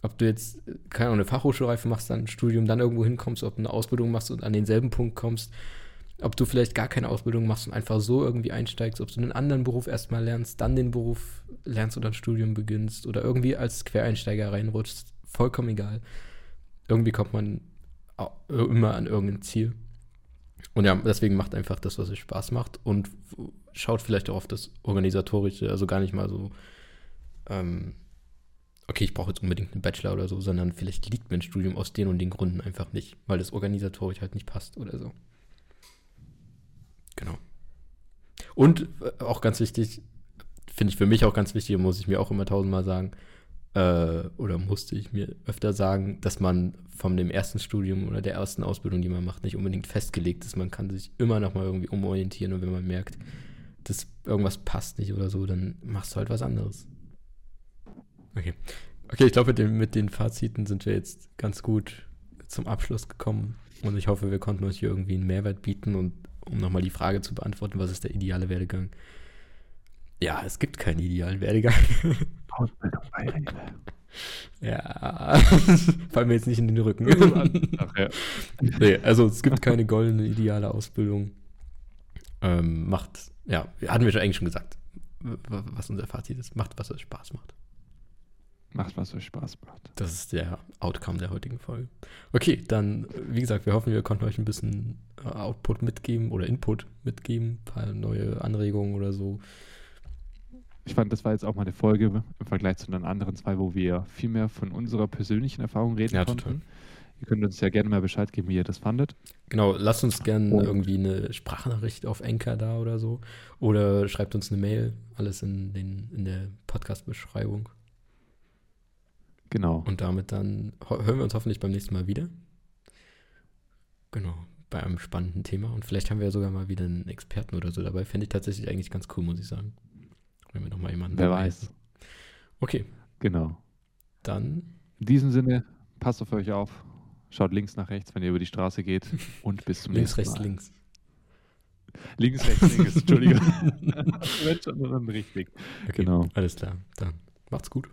Ob du jetzt, keine Ahnung, eine Fachhochschulreife machst, dann ein Studium, dann irgendwo hinkommst, ob du eine Ausbildung machst und an denselben Punkt kommst, ob du vielleicht gar keine Ausbildung machst und einfach so irgendwie einsteigst, ob du einen anderen Beruf erstmal lernst, dann den Beruf lernst oder ein Studium beginnst oder irgendwie als Quereinsteiger reinrutschst, vollkommen egal. Irgendwie kommt man immer an irgendein Ziel. Und ja, deswegen macht einfach das, was euch Spaß macht und schaut vielleicht auch auf das Organisatorische, also gar nicht mal so, ähm, okay, ich brauche jetzt unbedingt einen Bachelor oder so, sondern vielleicht liegt mir ein Studium aus den und den Gründen einfach nicht, weil das organisatorisch halt nicht passt oder so. Genau. Und äh, auch ganz wichtig, finde ich für mich auch ganz wichtig, muss ich mir auch immer tausendmal sagen, äh, oder musste ich mir öfter sagen, dass man von dem ersten Studium oder der ersten Ausbildung, die man macht, nicht unbedingt festgelegt ist. Man kann sich immer noch mal irgendwie umorientieren und wenn man merkt, dass irgendwas passt nicht oder so, dann machst du halt was anderes. Okay. Okay, ich glaube, mit, mit den Faziten sind wir jetzt ganz gut zum Abschluss gekommen. Und ich hoffe, wir konnten euch hier irgendwie einen Mehrwert bieten. Und um nochmal die Frage zu beantworten, was ist der ideale Werdegang? Ja, es gibt keinen idealen Werdegang. Ausbildung bei Rewe. Ja, fallen mir jetzt nicht in den Rücken. Ach, ja. nee, also es gibt keine goldene, ideale Ausbildung. Ähm, macht, ja, hatten wir schon eigentlich schon gesagt, was unser Fazit ist. Macht, was euch Spaß macht. Macht, was euch Spaß macht. Das ist der Outcome der heutigen Folge. Okay, dann, wie gesagt, wir hoffen, wir konnten euch ein bisschen äh, Output mitgeben oder Input mitgeben, ein paar neue Anregungen oder so ich fand, das war jetzt auch mal eine Folge im Vergleich zu den anderen zwei, wo wir viel mehr von unserer persönlichen Erfahrung reden ja, konnten. Total. Ihr könnt uns ja gerne mal Bescheid geben, wie ihr das fandet. Genau, lasst uns gerne oh. irgendwie eine Sprachnachricht auf Enker da oder so. Oder schreibt uns eine Mail. Alles in, den, in der Podcast-Beschreibung. Genau. Und damit dann hören wir uns hoffentlich beim nächsten Mal wieder. Genau, bei einem spannenden Thema. Und vielleicht haben wir ja sogar mal wieder einen Experten oder so dabei. Fände ich tatsächlich eigentlich ganz cool, muss ich sagen. Wenn wir nochmal jemanden. Wer weiß. Hätten. Okay. Genau. Dann. In diesem Sinne, passt auf euch auf. Schaut links nach rechts, wenn ihr über die Straße geht. Und bis zum links, nächsten Mal. Links, rechts, links. Links, rechts, links. Entschuldigung. Wenn schon, dann richtig. Okay, genau. Alles klar. Dann macht's gut.